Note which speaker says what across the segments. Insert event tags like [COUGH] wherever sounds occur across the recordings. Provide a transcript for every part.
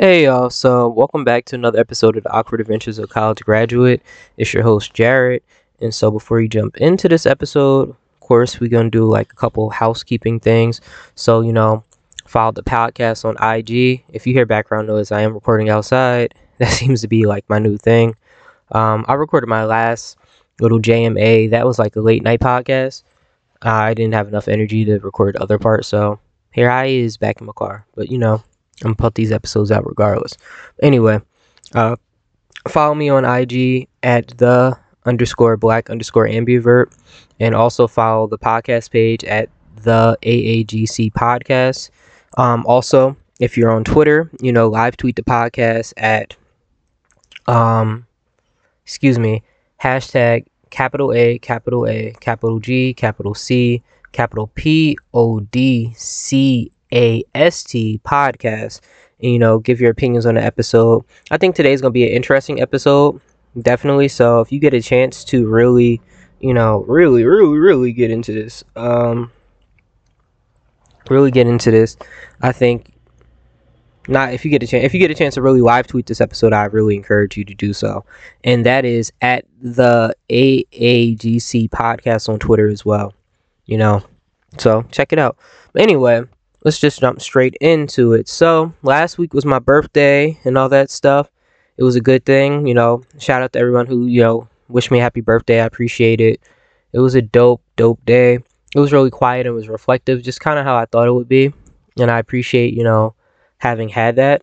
Speaker 1: Hey y'all, so welcome back to another episode of the Awkward Adventures of College Graduate. It's your host Jared, and so before you jump into this episode, of course, we're gonna do like a couple housekeeping things. So, you know, follow the podcast on IG. If you hear background noise, I am recording outside. [LAUGHS] That seems to be like my new thing. Um, I recorded my last little JMA. That was like a late night podcast. I didn't have enough energy to record other parts, so here I is back in my car. But you know, I'm put these episodes out regardless. Anyway, uh, follow me on IG at the underscore black underscore ambivert, and also follow the podcast page at the AAGC podcast. Um, also, if you're on Twitter, you know, live tweet the podcast at um, excuse me, hashtag capital A, capital A, capital G, capital C, capital P O D C A S T podcast. And, you know, give your opinions on the episode. I think today's gonna be an interesting episode, definitely. So if you get a chance to really, you know, really, really, really get into this, um, really get into this, I think not if you get a chance if you get a chance to really live tweet this episode i really encourage you to do so and that is at the aagc podcast on twitter as well you know so check it out but anyway let's just jump straight into it. So last week was my birthday and all that stuff. It was a good thing you know. Shout out to everyone who you know wished me a happy birthday. I appreciate it. It was a dope dope day. It was really quiet and was reflective just kind of how i thought it would be. And i appreciate you know having had that.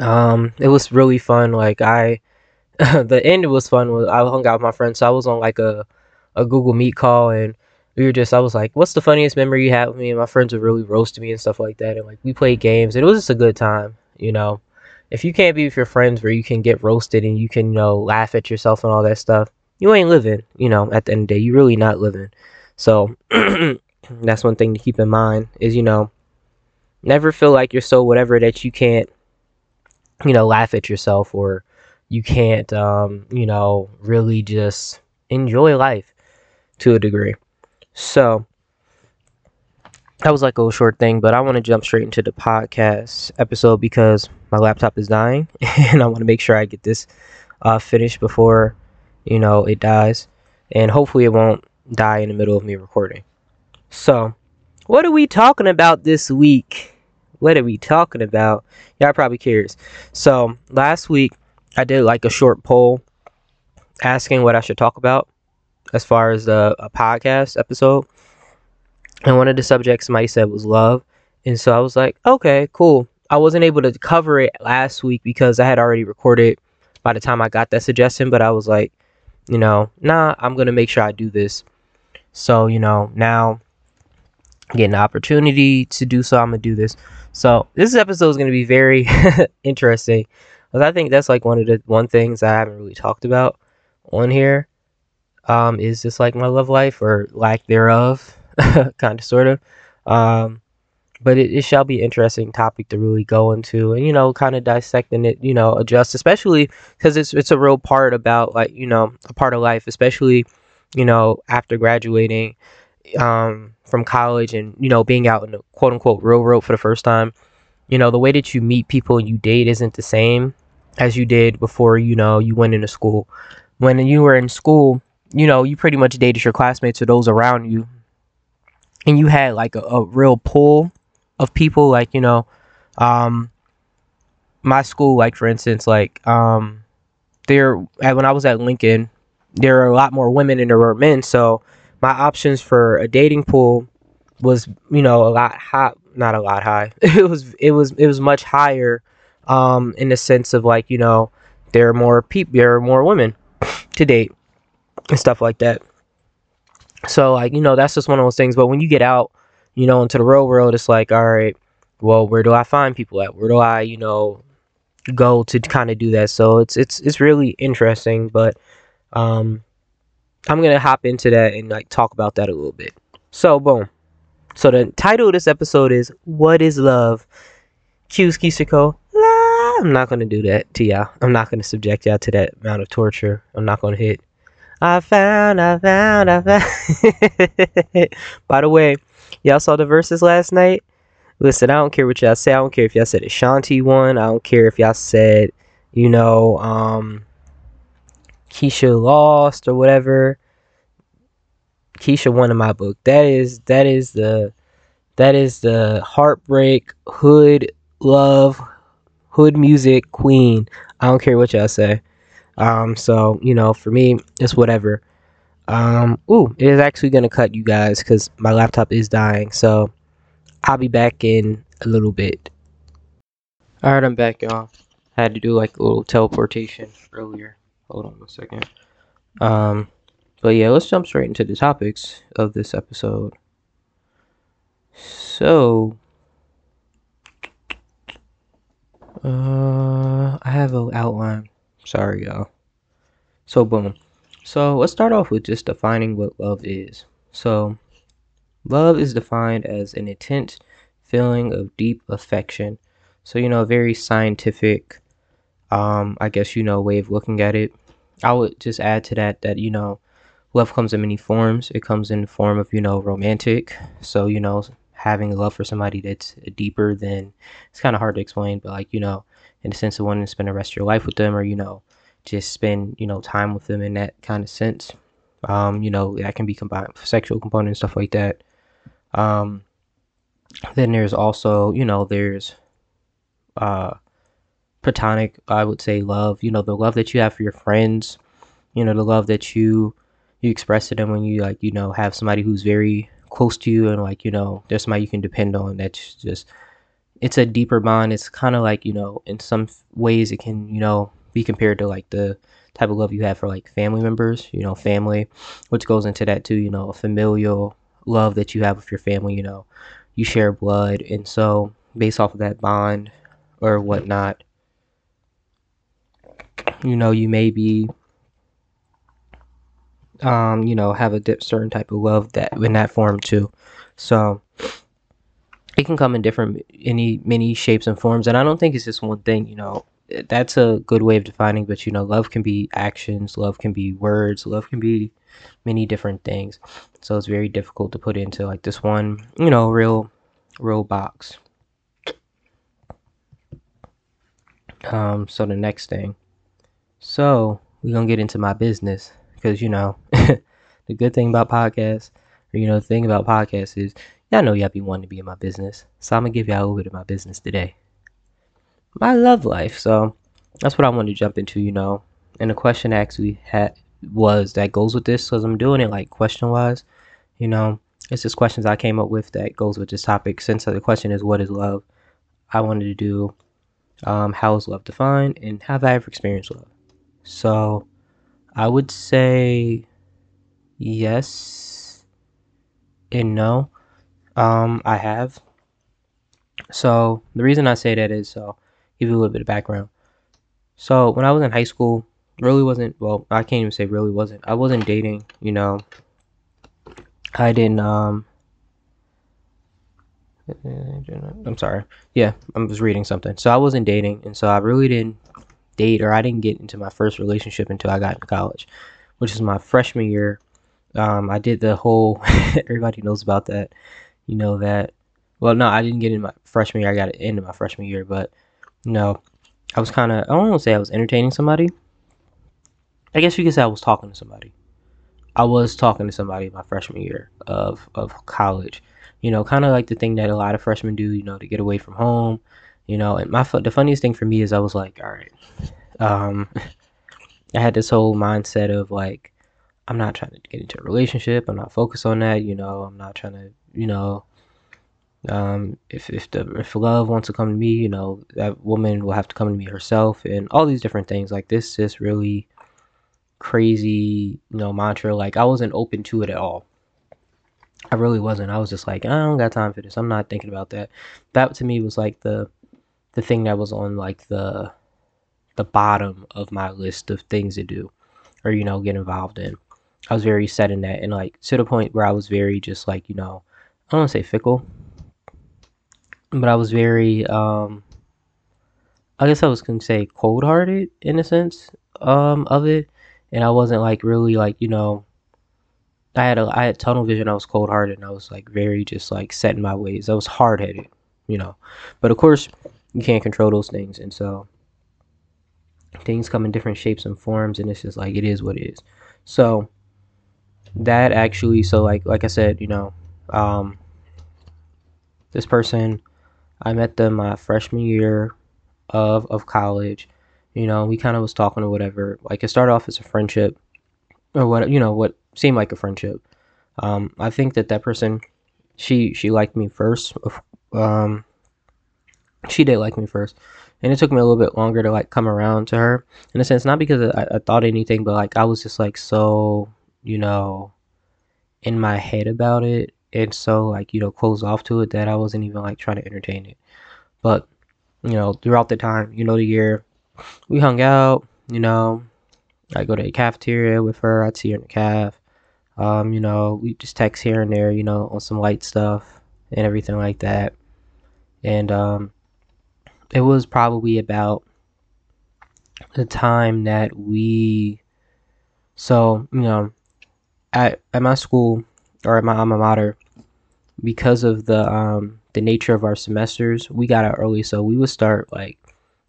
Speaker 1: Um, it was really fun. Like I, [LAUGHS] the end was fun. I hung out with my friends, so I was on like a a Google Meet call, and we were just. I was like, "What's the funniest memory you had with me?" And my friends were really roasting me and stuff like that, and like we played games, and it was just a good time. You know, if you can't be with your friends where you can get roasted and you can you know laugh at yourself and all that stuff, you ain't living. You know, at the end of the day, you really not living. So [CLEARS THROAT] that's one thing to keep in mind. Is you know never feel like you're so whatever that you can't you know laugh at yourself or you can't um, you know really just enjoy life to a degree so that was like a short thing but i want to jump straight into the podcast episode because my laptop is dying [LAUGHS] and i want to make sure i get this uh, finished before you know it dies and hopefully it won't die in the middle of me recording so what are we talking about this week what are we talking about? Y'all probably curious. So last week I did like a short poll asking what I should talk about as far as the a podcast episode. And one of the subjects somebody said was love. And so I was like, okay, cool. I wasn't able to cover it last week because I had already recorded by the time I got that suggestion, but I was like, you know, nah, I'm gonna make sure I do this. So, you know, now getting the opportunity to do so, I'm gonna do this. So this episode is going to be very [LAUGHS] interesting because I think that's like one of the one things I haven't really talked about on here. Um, is just like my love life or lack thereof, [LAUGHS] kind of sort of. Um, but it, it shall be interesting topic to really go into and you know kind of dissecting it you know adjust especially because it's it's a real part about like you know a part of life especially you know after graduating um, from college and you know being out in the quote unquote real world for the first time, you know the way that you meet people and you date isn't the same as you did before you know you went into school. When you were in school, you know you pretty much dated your classmates or those around you, and you had like a, a real pull of people. Like you know, um, my school, like for instance, like um, there when I was at Lincoln, there are a lot more women than there were men, so my options for a dating pool was you know a lot high not a lot high. [LAUGHS] It was it was it was much higher um in the sense of like you know there are more people there are more women to date and stuff like that so like you know that's just one of those things but when you get out you know into the real world it's like all right well where do i find people at where do i you know go to kind of do that so it's it's it's really interesting but um I'm gonna hop into that and like talk about that a little bit. So boom. So the title of this episode is "What Is Love?" Q's Kisiko. La. I'm not gonna do that to y'all. I'm not gonna subject y'all to that amount of torture. I'm not gonna hit. I found, I found, I found. [LAUGHS] By the way, y'all saw the Verzuz last night. listen, I don't care what y'all say. I don't care if y'all said Ashanti won. I don't care if y'all said, you know, um, Keyshia lost or whatever. Keyshia won in my book. That is that is the that is the heartbreak hood love hood music queen. I don't care what y'all say. Um, so you know, for me, it's whatever. Um, ooh, it is actually gonna cut you guys because my laptop is dying. So I'll be back in a little bit. All right, I'm back, y'all. I had to do like a little teleportation earlier. Hold on a second. Um, but yeah, let's jump straight into the topics of this episode. So, uh, I have an outline. Sorry, y'all. So, boom. So, let's start off with just defining what love is. So, love is defined as an intense feeling of deep affection. So, you know, a very scientific, um, I guess, you know, way of looking at it. I would just add to that that, you know, love comes in many forms. It comes in the form of, you know, romantic. So, you know, having love for somebody that's deeper than it's kind of hard to explain, but like, you know, in the sense of wanting to spend the rest of your life with them or, you know, just spend, you know, time with them in that kind of sense. Um, you know, that can be combined with sexual component and stuff like that. Um, then there's also, you know, there's uh platonic, I would say love, you know, the love that you have for your friends, you know, the love that you you express to them when you like, you know, have somebody who's very close to you and like, you know, there's somebody you can depend on that's just it's a deeper bond. It's kind of like, you know, in some ways it can, you know, be compared to like the type of love you have for like family members, you know, family, which goes into that too, you know, a familial love that you have with your family, you know, you share blood. And so based off of that bond or whatnot, you know, you may be um, you know, have a certain type of love that in that form too. So it can come in different any many shapes and forms, and I don't think it's just one thing. You know, that's a good way of defining. But you know, love can be actions, love can be words, love can be many different things. So it's very difficult to put into like this one, you know, real, real box. Um, so the next thing. So we're gonna get into my business because you know [LAUGHS] the good thing about podcasts or you know the thing about podcasts is y'all know y'all be wanting to be in my business so i'm gonna give y'all a little bit of my business today. My love life so that's what i wanted to jump into you know. And the question actually had was that goes with this because i'm doing it like question wise you know. It's just questions i came up with that goes with this topic. Since the question is what is love? I wanted to do um, how is love defined and have i ever experienced love? So I would say yes and no. Um, I have. So the reason I say that is so give you a little bit of background. So when I was in high school, really wasn't well. I can't even say really wasn't. I wasn't dating. You know, I didn't. Um, I'm sorry. Yeah, I was reading something. So I wasn't dating, and so I really didn't date or I didn't get into my first relationship until I got into college, which is my freshman year. Um, I did the whole, [LAUGHS] everybody knows about that. You know that, well, no, I didn't get in my freshman year. I got into my freshman year, but you know, I was kind of, I don't want to say I was entertaining somebody. I guess you could say I was talking to somebody. I was talking to somebody my freshman year of, of college. You know, kind of like the thing that a lot of freshmen do, you know, to get away from home, you know and my the funniest thing for me is i was like all right um [LAUGHS] i had this whole mindset of like i'm not trying to get into a relationship i'm not focused on that you know i'm not trying to you know um if if the if love wants to come to me you know that woman will have to come to me herself and all these different things. Like this this really crazy you know mantra. Like i wasn't open to it at all. I really wasn't. I was just like i don't got time for this. I'm not thinking about that. That to me was like the the thing that was on like the the bottom of my list of things to do or you know get involved in. I was very set in that and like to the point where i was very just like you know i don't say fickle but i was very um i guess i was gonna say cold-hearted in a sense um of it and i wasn't like really like you know i had a i had tunnel vision i was cold-hearted and i was like very just like set in my ways i was hard-headed you know. But of course, you can't control those things, and so things come in different shapes and forms, and it's just like it is what it is. So that actually, so like like I said, you know, um, this person, I met them my freshman year of of college. You know, we kind of was talking or whatever. Like it started off as a friendship, or what you know, what seemed like a friendship. Um, I think that that person, she she liked me first. Um, she did like me first, and it took me a little bit longer to like come around to her in a sense. Not because I, I thought anything, but like I was just like so, you know, in my head about it, and so like you know closed off to it that I wasn't even like trying to entertain it. But you know, throughout the time, you know, the year, we hung out. You know, I go to the cafeteria with her. I'd see her in the caf. Um, you know, we just text here and there, you know, on some light stuff and everything like that. And um, it was probably about the time that we, so, you know, at, at my school or at my alma mater, because of the um, the nature of our semesters, we got out early, so we would start like,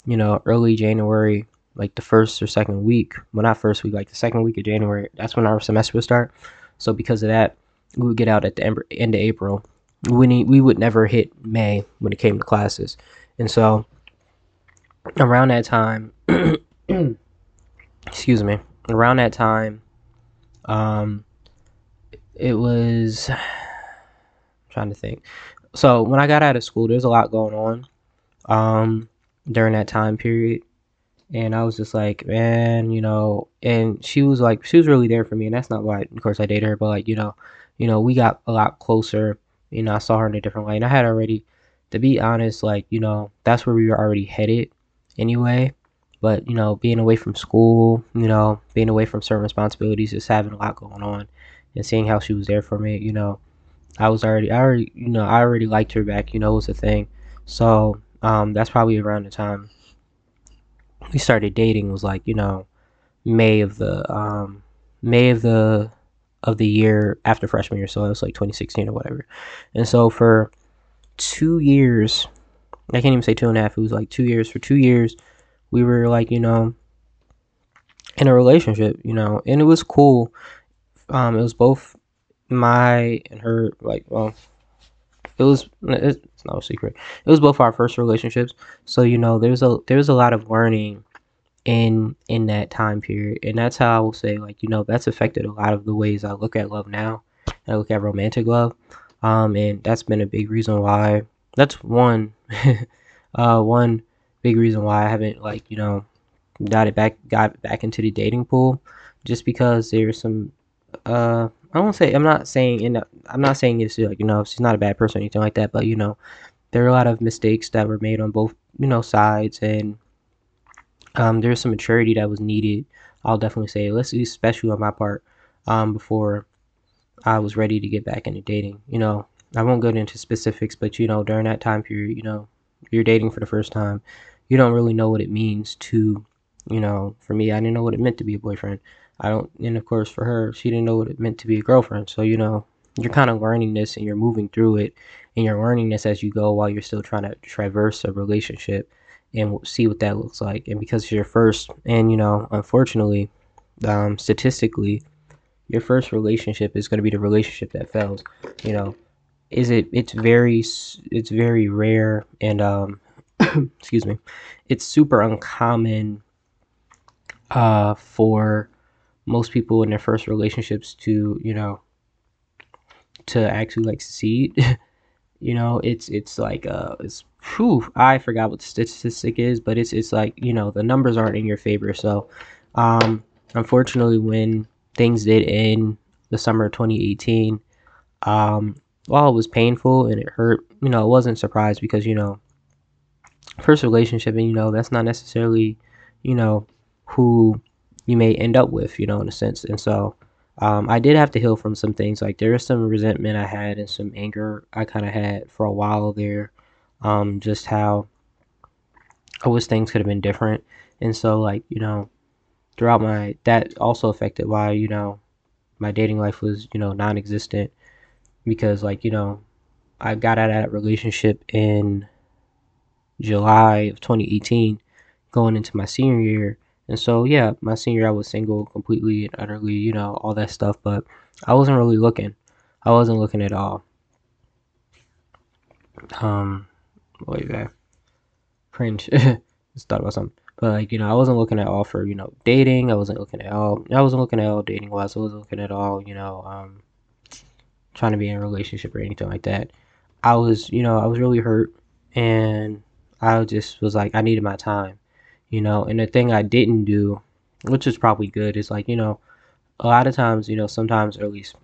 Speaker 1: you know, early January, like the first or second week. Well, not first week, like the second week of January. That's when our semester would start. So because of that, we would get out at the end of April. We we would never hit May when it came to classes, and so around that time, [CLEARS THROAT] excuse me, around that time, um, it was trying to think. So when I got out of school, there's a lot going on um, during that time period and I was just like, man, you know, and she was like, she was really there for me, and that's not why, of course, I dated her, but like, you know, you know, we got a lot closer. You know, I saw her in a different light, and I had already, to be honest, like, you know, that's where we were already headed, anyway. But you know, being away from school, you know, being away from certain responsibilities, just having a lot going on, and seeing how she was there for me, you know, I was already, I already, you know, I already liked her back, you know, was a thing. So, um, that's probably around the time we started dating was like you know May of the um, May of the of the year after freshman year, so it was like 2016 or whatever. And so for two years, I can't even say two and a half. It was like two years. For two years, we were like you know in a relationship, you know, and it was cool. Um, it was both my and her like well it was it's not a secret. It was both our first relationships, so you know there's a there's a lot of learning in in that time period, and that's how I will say like you know that's affected a lot of the ways I look at love now. I look at romantic love, um, and that's been a big reason why. That's one, [LAUGHS] uh, one big reason why I haven't like you know got it back got back into the dating pool, just because there's some uh I won't say I'm not saying in I'm not saying it's like you know she's not a bad person or anything like that, but you know there are a lot of mistakes that were made on both you know sides, and um, there's some maturity that was needed. I'll definitely say, let's especially on my part, um, before I was ready to get back into dating. You know, I won't go into specifics, but you know during that time period, you know, you're dating for the first time, you don't really know what it means to, you know, for me, I didn't know what it meant to be a boyfriend. I don't, and of course for her, she didn't know what it meant to be a girlfriend. So you know, you're kind of learning this and you're moving through it, and you're learning this as you go while you're still trying to traverse a relationship and see what that looks like. And because you're first, and you know, unfortunately, um, statistically, your first relationship is going to be the relationship that fails. You know, is it? It's very, it's very rare, and um, [COUGHS] excuse me, it's super uncommon uh, for most people in their first relationships to you know to actually like succeed [LAUGHS] you know it's it's like uh it's whew, i forgot what the statistic is but it's it's like you know the numbers aren't in your favor. So um unfortunately when things did end the summer of 2018 um while it was painful and it hurt you know it wasn't surprised because you know first relationship and you know that's not necessarily you know who you may end up with, you know, in a sense. And so um, I did have to heal from some things. Like there was some resentment I had and some anger I kind of had for a while there. Um, just how I wish things could have been different. And so, like, you know, throughout my, that also affected why, you know, my dating life was, you know, non existent because, like, you know, I got out of that relationship in July of 2018, going into my senior year. And so, yeah, my senior I was single completely and utterly, you know, all that stuff. But I wasn't really looking. I wasn't looking at all. Um, wait, that cringe. [LAUGHS] Just thought about something. But like, you know, I wasn't looking at all for, you know, dating. I wasn't looking at all I wasn't looking at all dating wise. I wasn't looking at all, you know, um trying to be in a relationship or anything like that. I was, you know, I was really hurt and I just was like I needed my time. You know, and the thing I didn't do, which is probably good, is like, you know, a lot of times, you know, sometimes or at least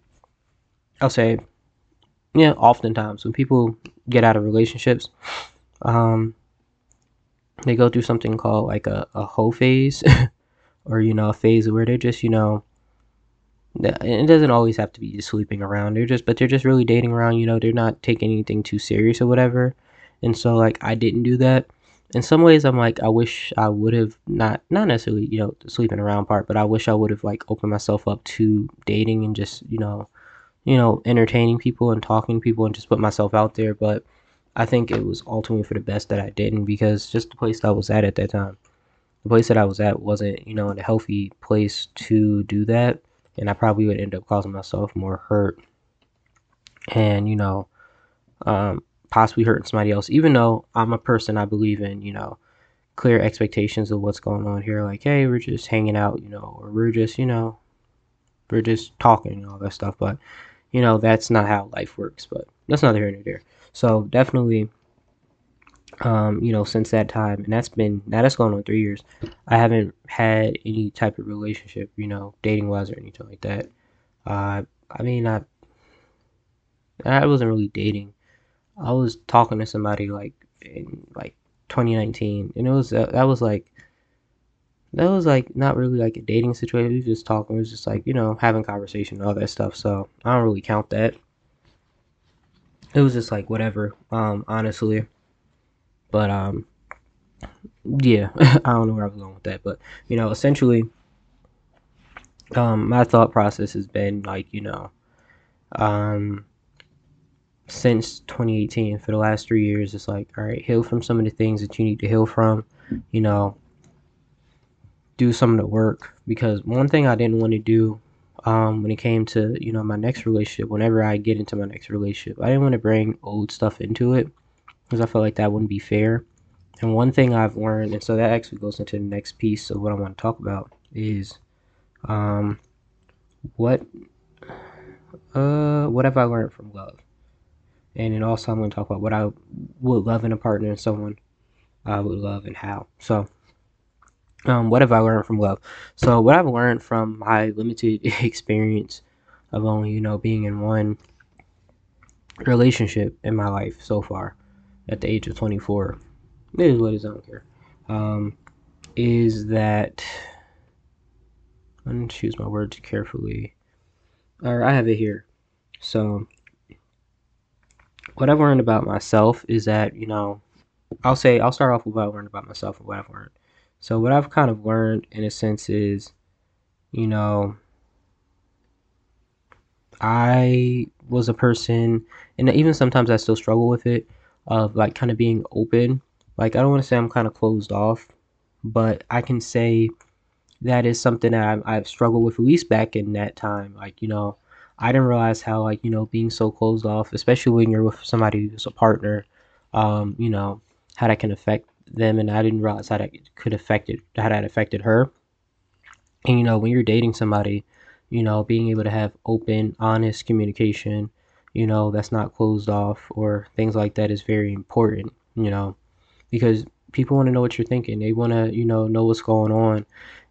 Speaker 1: I'll say yeah, oftentimes when people get out of relationships, um, they go through something called like a, a hoe phase [LAUGHS] or you know a phase where they're just you know it doesn't always have to be sleeping around. They're just but they're just really dating around you know they're not taking anything too serious or whatever. And so like i didn't do that in some ways i'm like i wish i would have not not necessarily you know sleeping around part but i wish i would have like opened myself up to dating and just you know you know entertaining people and talking to people and just put myself out there but I think it was ultimately for the best that I didn't because just the place that I was at at that time, the place that I was at wasn't, you know, a healthy place to do that. And I probably would end up causing myself more hurt and, you know, um, possibly hurting somebody else, even though I'm a person I believe in, you know, clear expectations of what's going on here. Like, hey, we're just hanging out, you know, or we're just, you know, we're just talking and all that stuff. But, you know, that's not how life works. But that's neither here nor there. So definitely, um, you know, since that time, and that's been that has gone on three years. I haven't had any type of relationship, you know, dating wise or anything like that. Uh, I mean, I I wasn't really dating. I was talking to somebody like in like 2019, and it was uh, that was like that was like not really like a dating situation. We was just talking. It was just like you know having conversation and all that stuff. So I don't really count that it was just like whatever, um, honestly. But um, yeah, [LAUGHS] I don't know where I was going with that, but you know, essentially, um, my thought process has been like you know, um, since 2018 for the last three years, it's like all right, heal from some of the things that you need to heal from, you know. Do some of the work because one thing I didn't want to do um, when it came to you know my next relationship whenever i get into my next relationship i didn't want to bring old stuff into it because i felt like that wouldn't be fair and one thing i've learned and so that actually goes into the next piece of what i want to talk about is um, what uh, what have i learned from love and then also i'm going to talk about what i would love in a partner and someone i would love and how. So um, what have I learned from love? So what I've learned from my limited [LAUGHS] experience of only you know being in one relationship in my life so far at the age of 24 it is what is I don't care um, is that I'm gonna choose my words carefully. Or I have it here. So what I've learned about myself is that you know I'll say I'll start off with what I learned about myself and what I've learned so what I've kind of learned in a sense is, you know, I was a person, and even sometimes I still struggle with it, of like kind of being open. Like I don't want to say I'm kind of closed off, but I can say that is something that I've struggled with at least back in that time. Like you know, I didn't realize how like you know being so closed off, especially when you're with somebody who's a partner, um, you know, how that can affect them, and I didn't realize how that could affect it, how that affected her. And you know, when you're dating somebody, you know, being able to have open, honest communication, you know, that's not closed off or things like that is very important. You know, because people want to know what you're thinking. They want to, you know, know what's going on.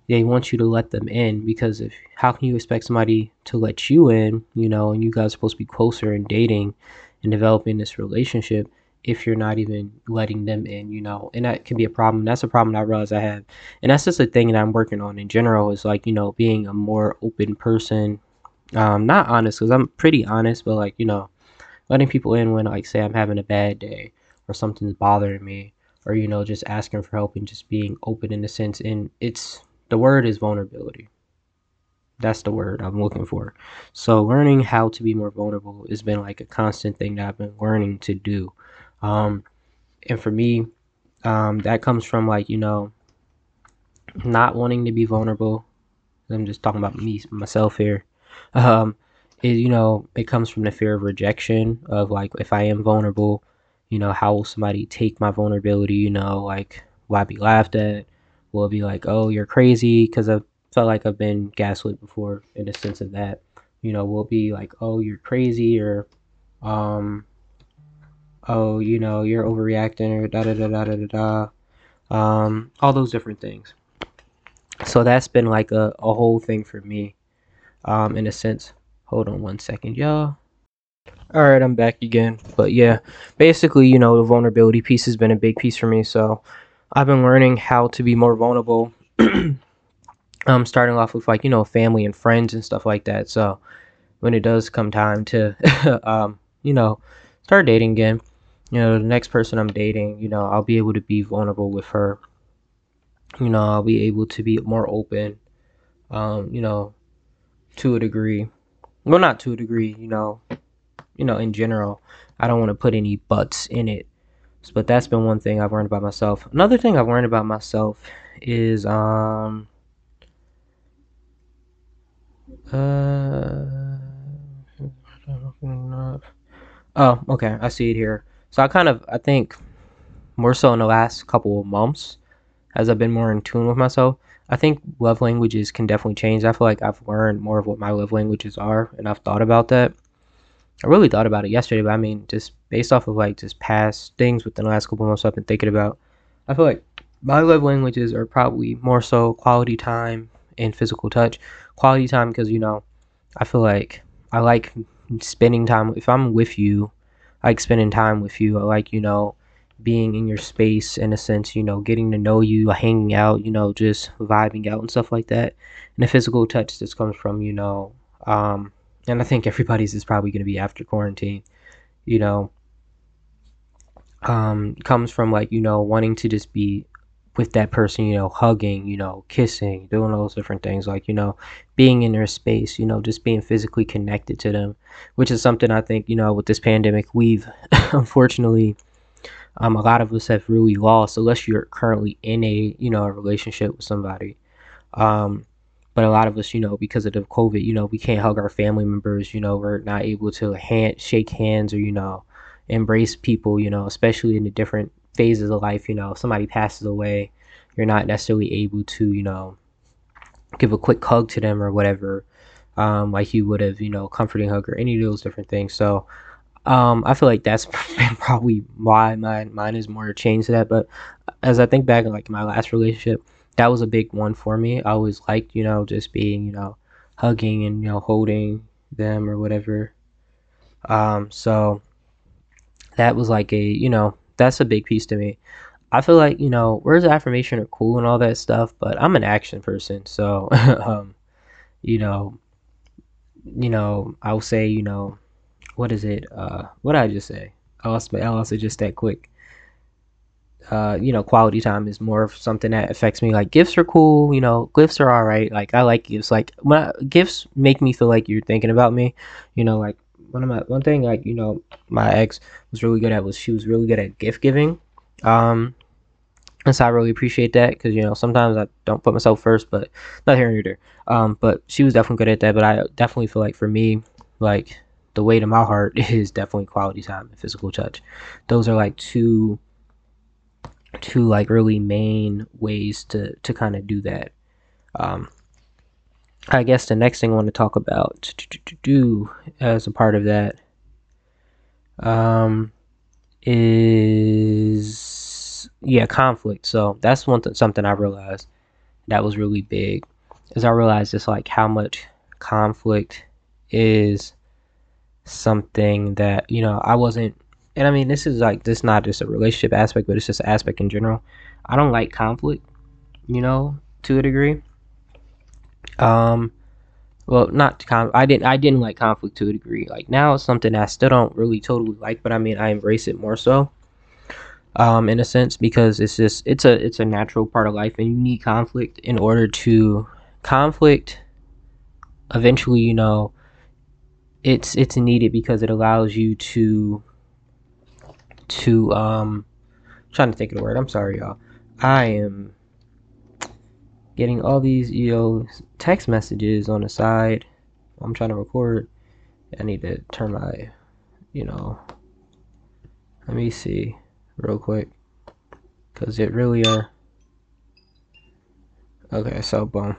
Speaker 1: They want you to let them in because if how can you expect somebody to let you in, you know, and you guys are supposed to be closer and dating and developing this relationship if you're not even letting them in, you know, and that can be a problem. That's a problem I realize I have, and that's just a thing that I'm working on in general. Is like you know being a more open person, um, not honest because I'm pretty honest, but like you know, letting people in when like say I'm having a bad day or something's bothering me, or you know just asking for help and just being open in a sense. And it's the word is vulnerability. That's the word I'm looking for. So learning how to be more vulnerable has been like a constant thing that I've been learning to do um, and for me, Um, that comes from like you know not wanting to be vulnerable. I'm just talking about me myself here. Um, you know it comes from the fear of rejection of like if I am vulnerable, you know how will somebody take my vulnerability? You know like I be laughed at? Will be like oh you're crazy? Because I felt like I've been gaslit before in a sense of that. You know will be like oh you're crazy or um oh, you know, you're overreacting or da da da da da da da. Um, all those different things. So that's been like a, a whole thing for me, um, in a sense. Hold on one second, y'all. All right, I'm back again. But yeah, basically, you know, the vulnerability piece has been a big piece for me. So I've been learning how to be more vulnerable. [CLEARS THROAT] um, starting off with like you know family and friends and stuff like that. So when it does come time to, [LAUGHS] um, you know, start dating again, you know, the next person I'm dating, you know, I'll be able to be vulnerable with her. You know, I'll be able to be more open, um, you know, to a degree. Well, not to a degree, you know, you know, in general. I don't want to put any buts in it. But that's been one thing I've learned about myself. Another thing I've learned about myself is um uh oh okay i see it here so I kind of I think more so in the last couple of months as I've been more in tune with myself. I think love languages can definitely change. I feel like I've learned more of what my love languages are, and I've thought about that. I really thought about it yesterday, but I mean, just based off of like just past things within the last couple months I've been thinking about, I feel like my love languages are probably more so quality time and physical touch. Quality time because you know, I feel like I like spending time. If I'm with you, I like spending time with you. I like, you know, being in your space in a sense, you know, getting to know you, hanging out, you know, just vibing out and stuff like that. And the physical touch just comes from, you know, um, and I think everybody's is probably going to be after quarantine, you know, um, comes from like, you know, wanting to just be with that person, you know, hugging, you know, kissing, doing all those different things, like, you know, being in their space, you know, just being physically connected to them, which is something I think, you know, with this pandemic, we've unfortunately, um, a lot of us have really lost, unless you're currently in a, you know, a relationship with somebody. Um, but a lot of us, you know, because of the COVID, you know, we can't hug our family members, you know, we're not able to hand, shake hands or, you know, embrace people, you know, especially in the different phases of life, you know, if somebody passes away, you're not necessarily able to, you know, give a quick hug to them or whatever, um, like you would have, you know, comforting hug or any of those different things. So, um, I feel like that's [LAUGHS] probably why my mine is more changed to that. But as I think back like my last relationship, that was a big one for me. I always liked, you know, just being, you know, hugging and you know holding them or whatever. Um, so that was like a, you know, that's a big piece to me. I feel like you know words of affirmation are cool and all that stuff, but I'm an action person, so [LAUGHS] um, you know, you know, I'll say you know, what is it? Uh, what did I just say? I lost my I lost it just that quick. Uh, you know, quality time is more of something that affects me. Like gifts are cool, you know, gifts are all right. Like I like gifts. Like when I, gifts make me feel like you're thinking about me. You know, like one of my one thing like you know my ex was really good at was she was really good at gift giving. Um and so i really appreciate that because you know sometimes i don't put myself first but not here nor there. Um but she was definitely good at that but i definitely feel like for me like the weight of my heart [LAUGHS] is definitely quality time and physical touch. Those are like two two like really main ways to to kind of do that. Um I guess the next thing I want to talk about do as a part of that um, is yeah conflict. So that's one th- something I realized that was really big. Is I realized just like how much conflict is something that you know I wasn't. And I mean, this is like this not just a relationship aspect, but it's just aspect in general. I don't like conflict, you know, to a degree um, well, not con- I didn't I didn't like conflict to a degree. Like now it's something I still don't really totally like, but I mean I embrace it more so. Um, in a sense because it's just it's a it's a natural part of life and you need conflict in order to conflict eventually you know it's it's needed because it allows you to to um trying to think of the word. I'm sorry, y'all. I am getting all these you know text messages on the side. I'm trying to record. I need to turn my, you know. Let me see, real quick, cause it really are. Okay, so boom.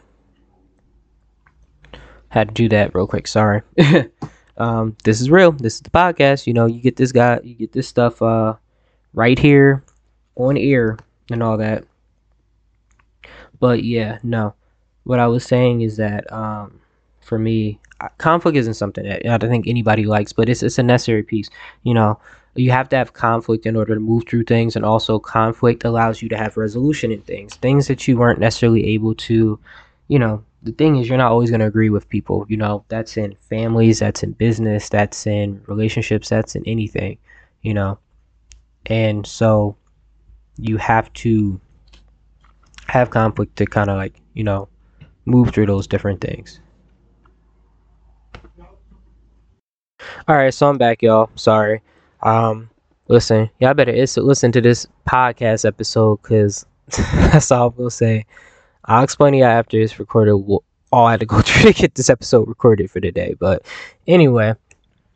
Speaker 1: Had to do that real quick. Sorry. [LAUGHS] um, this is real. This is the podcast. You know, you get this guy, you get this stuff uh, right here on air and all that. But yeah, no. What I was saying is that um, for me, conflict isn't something that I don't think anybody likes, but it's it's a necessary piece. You know, you have to have conflict in order to move through things, and also conflict allows you to have resolution in things, things that you weren't necessarily able to, you know, the thing is you're not always going to agree with people you know that's in families that's in business that's in relationships that's in anything you know and so you have to have conflict to kind of like you know move through those different things all right so i'm back y'all sorry um listen y'all better listen to this podcast episode because [LAUGHS] that's all i'm gonna say I'll explain to you after it's recorded all I had to go [LAUGHS] through to get this episode recorded for today. But anyway,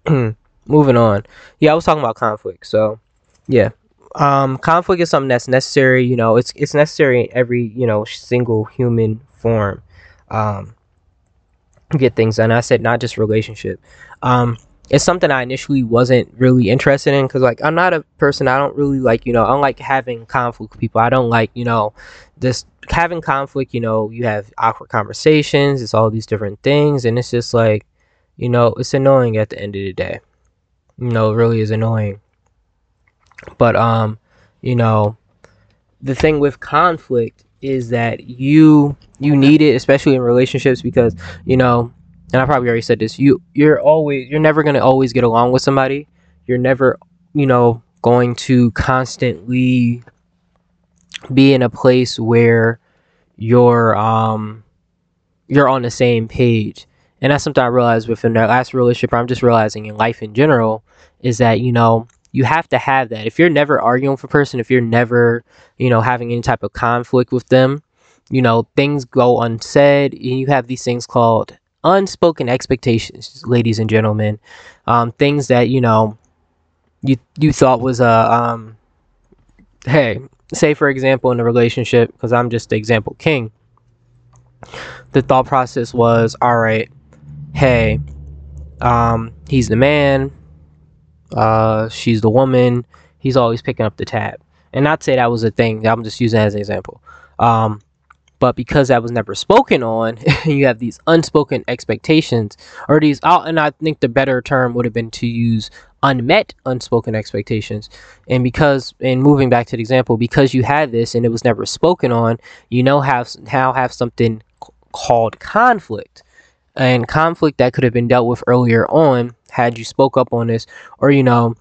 Speaker 1: [CLEARS THROAT] moving on. Yeah, I was talking about conflict. So yeah, um, conflict is something that's necessary. You know, it's it's necessary in every you know single human form. Um, get things done. I said not just relationship. Um, it's something I initially wasn't really interested in because like I'm not a person I don't really like you know I don't like having conflict with people I don't like you know this having conflict, you know, you have awkward conversations, it's all these different things, and it's just like, you know, it's annoying at the end of the day. You know, it really is annoying. But um, you know, the thing with conflict is that you you need it, especially in relationships, because you know, and I probably already said this. You you're always you're never gonna always get along with somebody. You're never you know going to constantly be in a place where you're um you're on the same page and that's something i realized within that last relationship i'm just realizing in life in general is that you know you have to have that. If you're never arguing with a person if you're never you know having any type of conflict with them you know things go unsaid. And you have these things called unspoken expectations ladies and gentlemen. Um, things that you know you you thought was a um, hey say for example in a relationship because i'm just the example king the thought process was all right hey um he's the man uh she's the woman. He's always picking up the tab. And not say that was a thing. I'm just using as an example. Um but because that was never spoken on [LAUGHS] you have these unspoken expectations or these and i think the better term would have been to use unmet unspoken expectations. And because and moving back to the example because you had this and it was never spoken on you know how how have something called conflict. And conflict that could have been dealt with earlier on had you spoke up on this or you know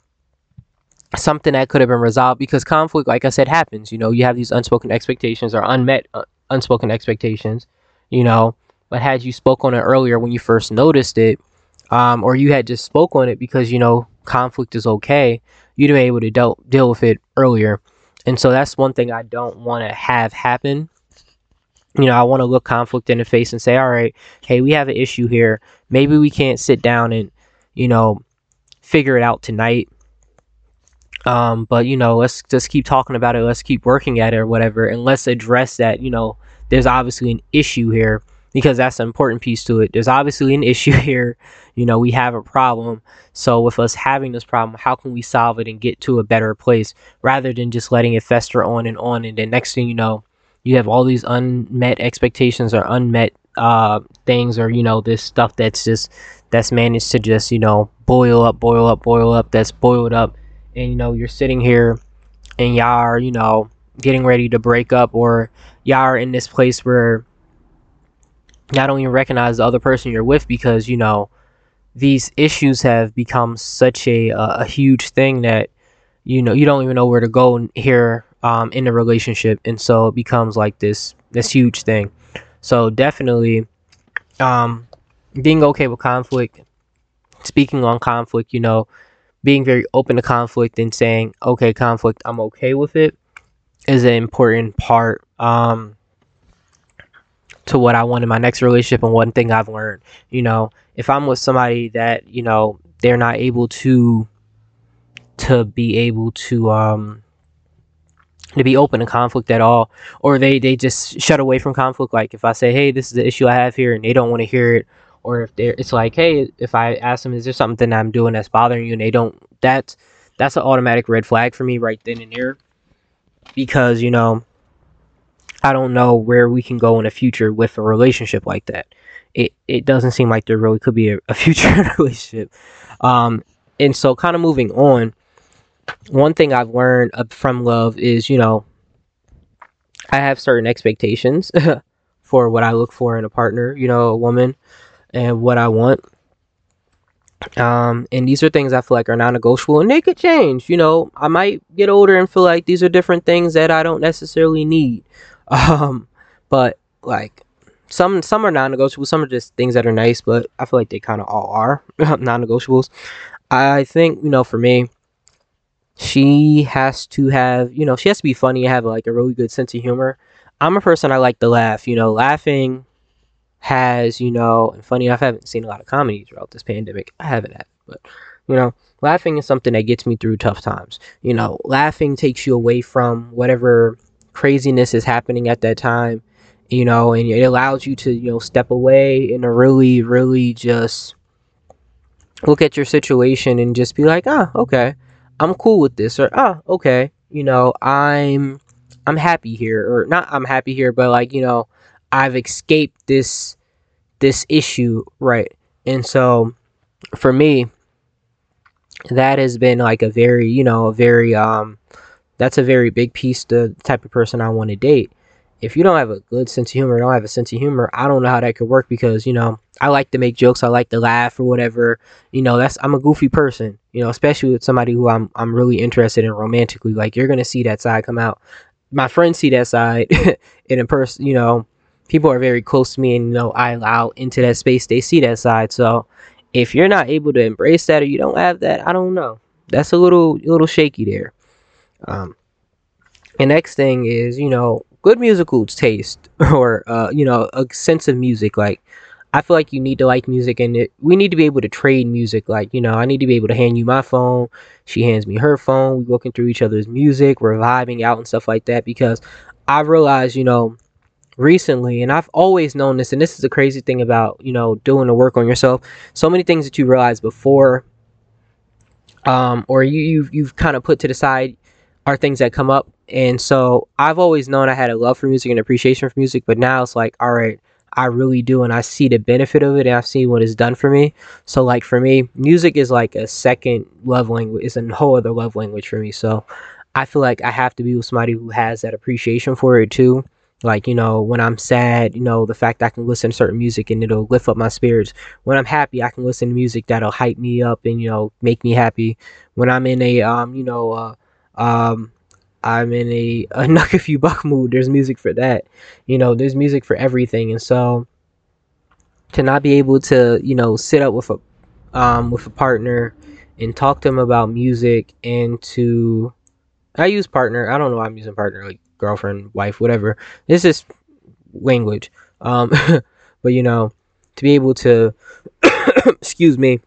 Speaker 1: something that could have been resolved because conflict like i said happens you know you have these unspoken expectations or unmet uh, unspoken expectations you know but had you spoke on it earlier when you first noticed it um, or you had just spoke on it because you know conflict is okay, you'd be able to deal deal with it earlier. And so that's one thing I don't want to have happen. You know, I want to look conflict in the face and say, all right, hey, we have an issue here. Maybe we can't sit down and, you know, figure it out tonight. Um, but you know, let's just keep talking about it. Let's keep working at it or whatever, and let's address that. You know, there's obviously an issue here because that's an important piece to it. There's obviously an [LAUGHS] issue here. You know, we have a problem. So, with us having this problem, how can we solve it and get to a better place rather than just letting it fester on and on? And then next thing you know, you have all these unmet expectations or unmet uh, things, or you know, this stuff that's just that's managed to just you know boil up, boil up, boil up. That's boiled up, and you know, you're sitting here and y'all are you know getting ready to break up, or y'all are in this place where I don't even recognize the other person you're with because you know these issues have become such a a huge thing that you know you don't even know where to go here um, in the relationship, and so it becomes like this this huge thing. So definitely, um, being okay with conflict, speaking on conflict, you know, being very open to conflict and saying, okay, conflict, I'm okay with it. is an important part um, to what I want in my next relationship and one thing I've learned. You know, if I'm with somebody that, you know, they're not able to to be able to um to be open to conflict at all or they they just shut away from conflict. Like if i say hey this is the issue i have here and they don't want to hear it or if they're it's like hey if i ask them is there something i'm doing that's bothering you? and they don't that's that's an automatic red flag for me right then and there because you know i don't know where we can go in the future with a relationship like that. It it doesn't seem like there really could be a, a [LAUGHS] future relationship. Um and so kind of moving on one thing I've learned from love is, you know, I have certain expectations [LAUGHS] for what I look for in a partner, you know, a woman, and what I want. Um, and these are things I feel like are non-negotiable, and they could change. You know, I might get older and feel like these are different things that I don't necessarily need. [LAUGHS] Um, but like some some are non-negotiable, some are just things that are nice, but I feel like they kind of all are [LAUGHS] non-negotiables. I think you know, for me, she has to have, you know, she has to be funny have like a really good sense of humor. I'm a person I like to laugh, you know, laughing has, you know, and funny enough, I haven't seen a lot of comedies throughout this pandemic. I haven't had, but you know, laughing is something that gets me through tough times. You know, laughing takes you away from whatever craziness is happening at that time, you know, and it allows you to, you know, step away and really, really just look at your situation and just be like, ah, okay I'm cool with this or oh okay you know I'm I'm happy here or not I'm happy here but like you know I've escaped this this issue right? And so for me that has been like a very you know a very um that's a very big piece the type of person I want to date if you don't have a good sense of humor, don't have a sense of humor, I don't know how that could work because, you know, I like to make jokes, I like to laugh or whatever. You know, that's I'm a goofy person, you know, especially with somebody who I'm I'm really interested in romantically. Like you're gonna see that side come out. My friends see that side and [LAUGHS] in person, you know, people are very close to me and you know I allow into that space, they see that side. So if you're not able to embrace that or you don't have that, I don't know. That's a little little shaky there. Um the next thing is, you know, good musical taste [LAUGHS] or uh, you know a sense of music like i feel like you need to like music and it, we need to be able to trade music like you know i need to be able to hand you my phone she hands me her phone We're looking through each other's music we're vibing out and stuff like that because i realized you know recently and i've always known this and this is the crazy thing about you know doing the work on yourself so many things that you realize before um, or you you've, you've kind of put to the side are things that come up. And so I've always known I had a love for music and appreciation for music, but now it's like, all right, I really do, and I see the benefit of it, and I've seen what it's done for me. So, like for me, music is like a second love language, it's a whole other love language for me. So, I feel like I have to be with somebody who has that appreciation for it too. Like, you know, when I'm sad, you know, the fact I can listen to certain music and it'll lift up my spirits. When I'm happy, I can listen to music that'll hype me up and, you know, make me happy. When I'm in a, um, you know, uh, um, I'm in a, [LAUGHS] a knock a few buck mood. There's music for that. You know, there's music for everything. And so to not be able to, you know, sit up with a um with a partner and talk to them about music and to I use partner. I don't know why I'm using partner like girlfriend, wife, whatever. This is language. Um [LAUGHS] but you know, to be able to [COUGHS] excuse me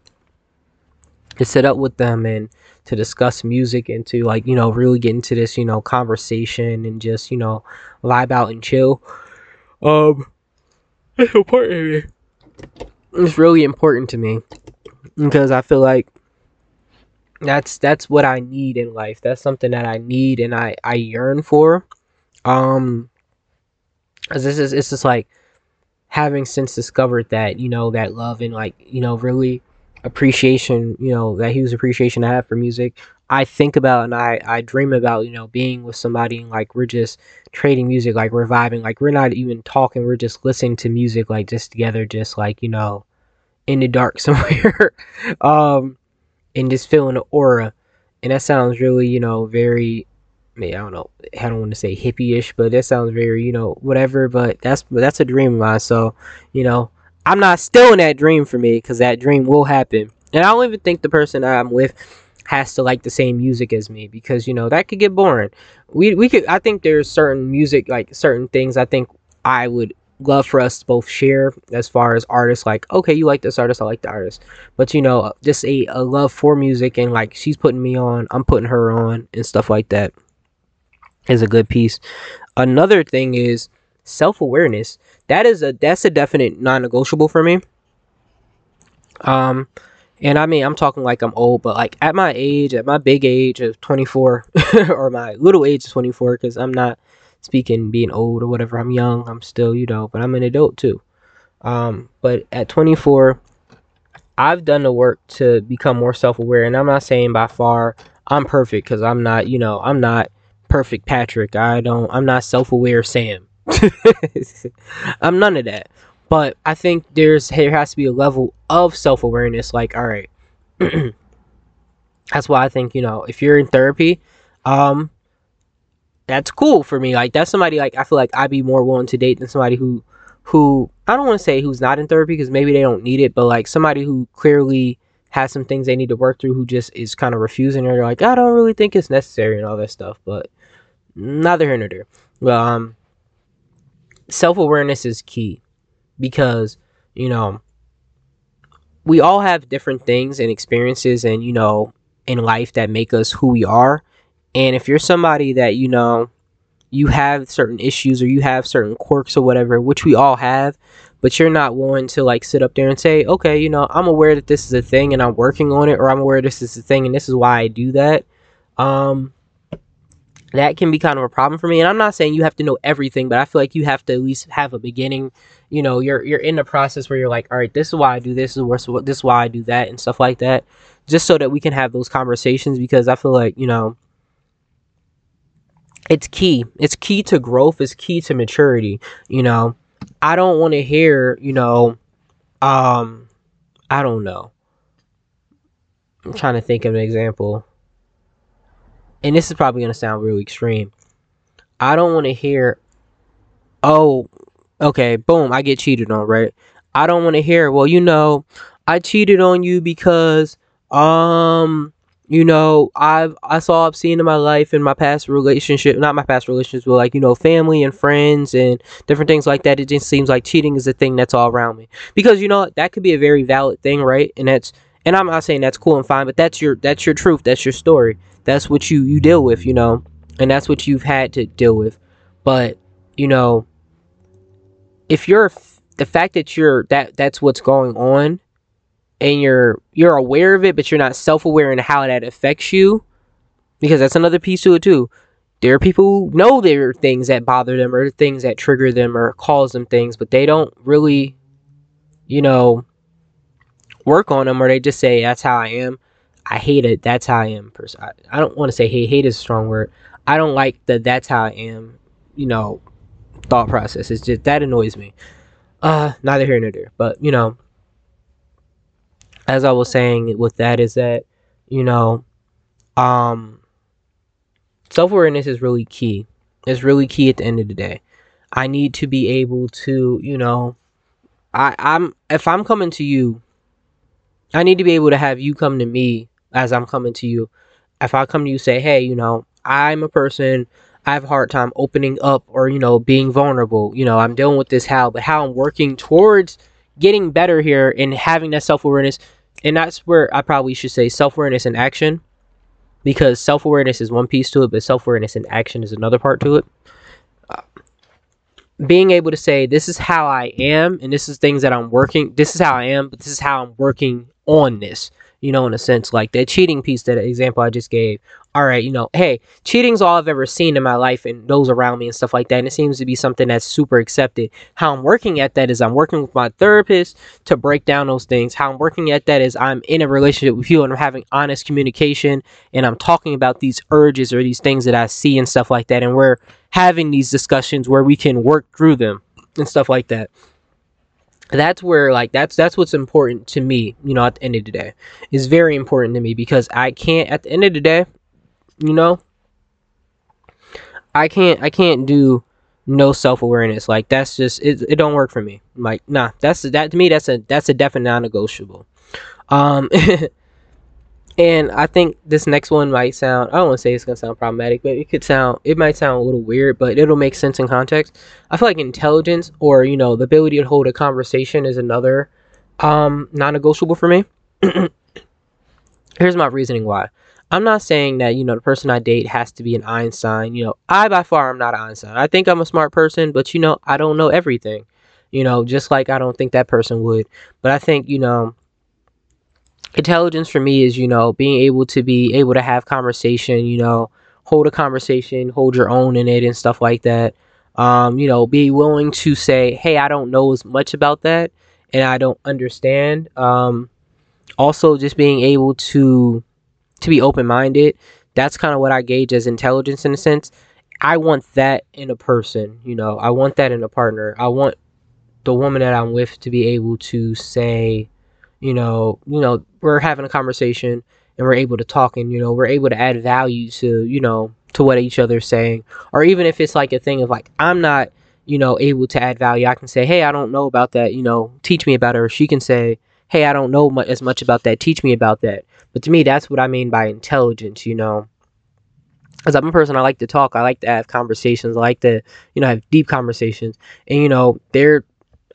Speaker 1: to sit up with them and to discuss music and to like you know really get into this you know conversation and just you know vibe out and chill. Um [LAUGHS] it's important it's really important to me because i feel like that's that's what i need in life. That's something that i need and i i yearn for. Um as this is it's just like having since discovered that you know that love and like you know really appreciation, you know, that huge appreciation I have for music. I think about and I, I dream about, you know, being with somebody and like we're just trading music, like we're vibing, like we're not even talking, we're just listening to music like just together, just like, you know, in the dark [LAUGHS] somewhere. um and just feeling the aura. And that sounds really, you know, very I mean, I don't know. I don't want to say hippie-ish, but that sounds very, you know, whatever. But that's that's a dream of mine. So, you know, I'm not stealing that dream for me because that dream will happen. And I don't even think the person I'm with has to like the same music as me because you know that could get boring. We we could I think there's certain music like certain things I think I would love for us to both share as far as artists like okay you like this artist i like the artist but you know just a, a love for music and like she's putting me on i'm putting her on and stuff like that is a good piece another thing is self-awareness that is a that's a definite non-negotiable for me um and i mean i'm talking like i'm old but like at my age at my big age of 24 [LAUGHS] or my little age of 24 because i'm not speaking being old or whatever. I'm young. I'm still, you know, but I'm an adult too. Um, but at 24, I've done the work to become more self-aware, and I'm not saying by far I'm perfect because I'm not. You know, I'm not perfect Patrick. I don't. I'm not self-aware Sam. [LAUGHS] I'm none of that. But I think there's there has to be a level of self-awareness. Like, all right. [CLEARS THROAT] That's why I think you know if you're in therapy, um, that's cool for me. Like that's somebody like I feel like I'd be more willing to date than somebody who who I don't want to say who's not in therapy because maybe they don't need it, but like somebody who clearly has some things they need to work through who just is kind of refusing or like I don't really think it's necessary and all that stuff. But neither here nor there. Well, um, self awareness is key because you know we all have different things and experiences and you know in life that make us who we are and if you're somebody that, you know, you have certain issues or you have certain quirks or whatever, which we all have, but you're not willing to like sit up there and say, okay, you know, I'm aware that this is a thing and I'm working on it, or I'm aware this is a thing and this is why I do that. Um, that can be kind of a problem for me. And I'm not saying you have to know everything, but I feel like you have to at least have a beginning. You know, you're you're in the process where you're like, all right, this is why I do this, this is this is why I do that, and stuff like that, just so that we can have those conversations. Because I feel like you know it's key. It's key to growth. It's key to maturity. You know, I don't want to hear, you know, um, I don't know. I'm trying to think of an example. And this is probably going to sound really extreme. I don't want to hear, oh, okay, boom, I get cheated on, right? I don't want to hear, well, you know, I cheated on you because, um, you know, I've I saw seen in my life in my past relationship, not my past relationships, but like you know, family and friends and different things like that. It just seems like cheating is a thing that's all around me because you know that could be a very valid thing, right? And that's and I'm not saying that's cool and fine, but that's your that's your truth, that's your story, that's what you you deal with, you know, and that's what you've had to deal with. But you know, if you're the fact that you're that that's what's going on and you're you're aware of it but you're not self-aware in how that affects you because that's another piece to it too there are people who know there are things that bother them or things that trigger them or cause them things but they don't really you know work on them or they just say that's how i am i hate it that's how i am I, I don't want to say hate hate is a strong word i don't like the that's how i am you know thought process it's just that annoys me uh neither here nor there but you know as I was saying with that is that, you know, um, self awareness is really key. It's really key at the end of the day. I need to be able to, you know, I, I'm if I'm coming to you, I need to be able to have you come to me as I'm coming to you. If I come to you say, hey, you know, I'm a person I have a hard time opening up or, you know, being vulnerable. You know, I'm dealing with this how, but how I'm working towards getting better here and having that self awareness and that's where I probably should say self awareness in action, because self awareness is one piece to it, but self awareness in action is another part to it. Being able to say this is how I am, and this is things that I'm working. This is how I am, but this is how I'm working on this you know, in a sense, like that cheating piece, that example I just gave. All right, you know, hey, cheating's all I've ever seen in my life and those around me and stuff like that. And it seems to be something that's super accepted. How I'm working at that is I'm working with my therapist to break down those things. How I'm working at that is I'm in a relationship with you and I'm having honest communication and I'm talking about these urges or these things that I see and stuff like that. And we're having these discussions where we can work through them and stuff like that that's where like that's that's what's important to me you know at the end of the day. Is very important to me because i can't at the end of the day you know i can't i can't do no self-awareness. Like that's just it, it don't work for me. Like nah that's that to me that's a that's a definite non-negotiable. Um [LAUGHS] and I think this next one might sound I don't want to say it's gonna sound problematic, but it could sound it might sound a little weird, but it'll make sense in context. I feel like intelligence or, you know, the ability to hold a conversation is another um non negotiable for me. [CLEARS THROAT] Here's my reasoning why. I'm not saying that, you know, the person I date has to be an Einstein. You know, I by far am not an Einstein. I think I'm a smart person, but you know, I don't know everything. You know, just like I don't think that person would. But I think, you know, intelligence for me is you know being able to be able to have conversation you know hold a conversation hold your own in it and stuff like that. Um, you know be willing to say hey i don't know as much about that and i don't understand. Um, also just being able to to be open-minded that's kind of what i gauge as intelligence in a sense. I want that in a person you know i want that in a partner. I want the woman that i'm with to be able to say you know, you know, we're having a conversation and we're able to talk and you know, we're able to add value to, you know, to what each other's saying. Or even if it's like a thing of like I'm not, you know, able to add value, I can say, "Hey, I don't know about that, you know, teach me about it." Or she can say, "Hey, I don't know as much about that. Teach me about that." But to me, that's what I mean by intelligence, you know. Because I'm a person, I like to talk, I like to have conversations, I like to, you know, have deep conversations. And you know, there,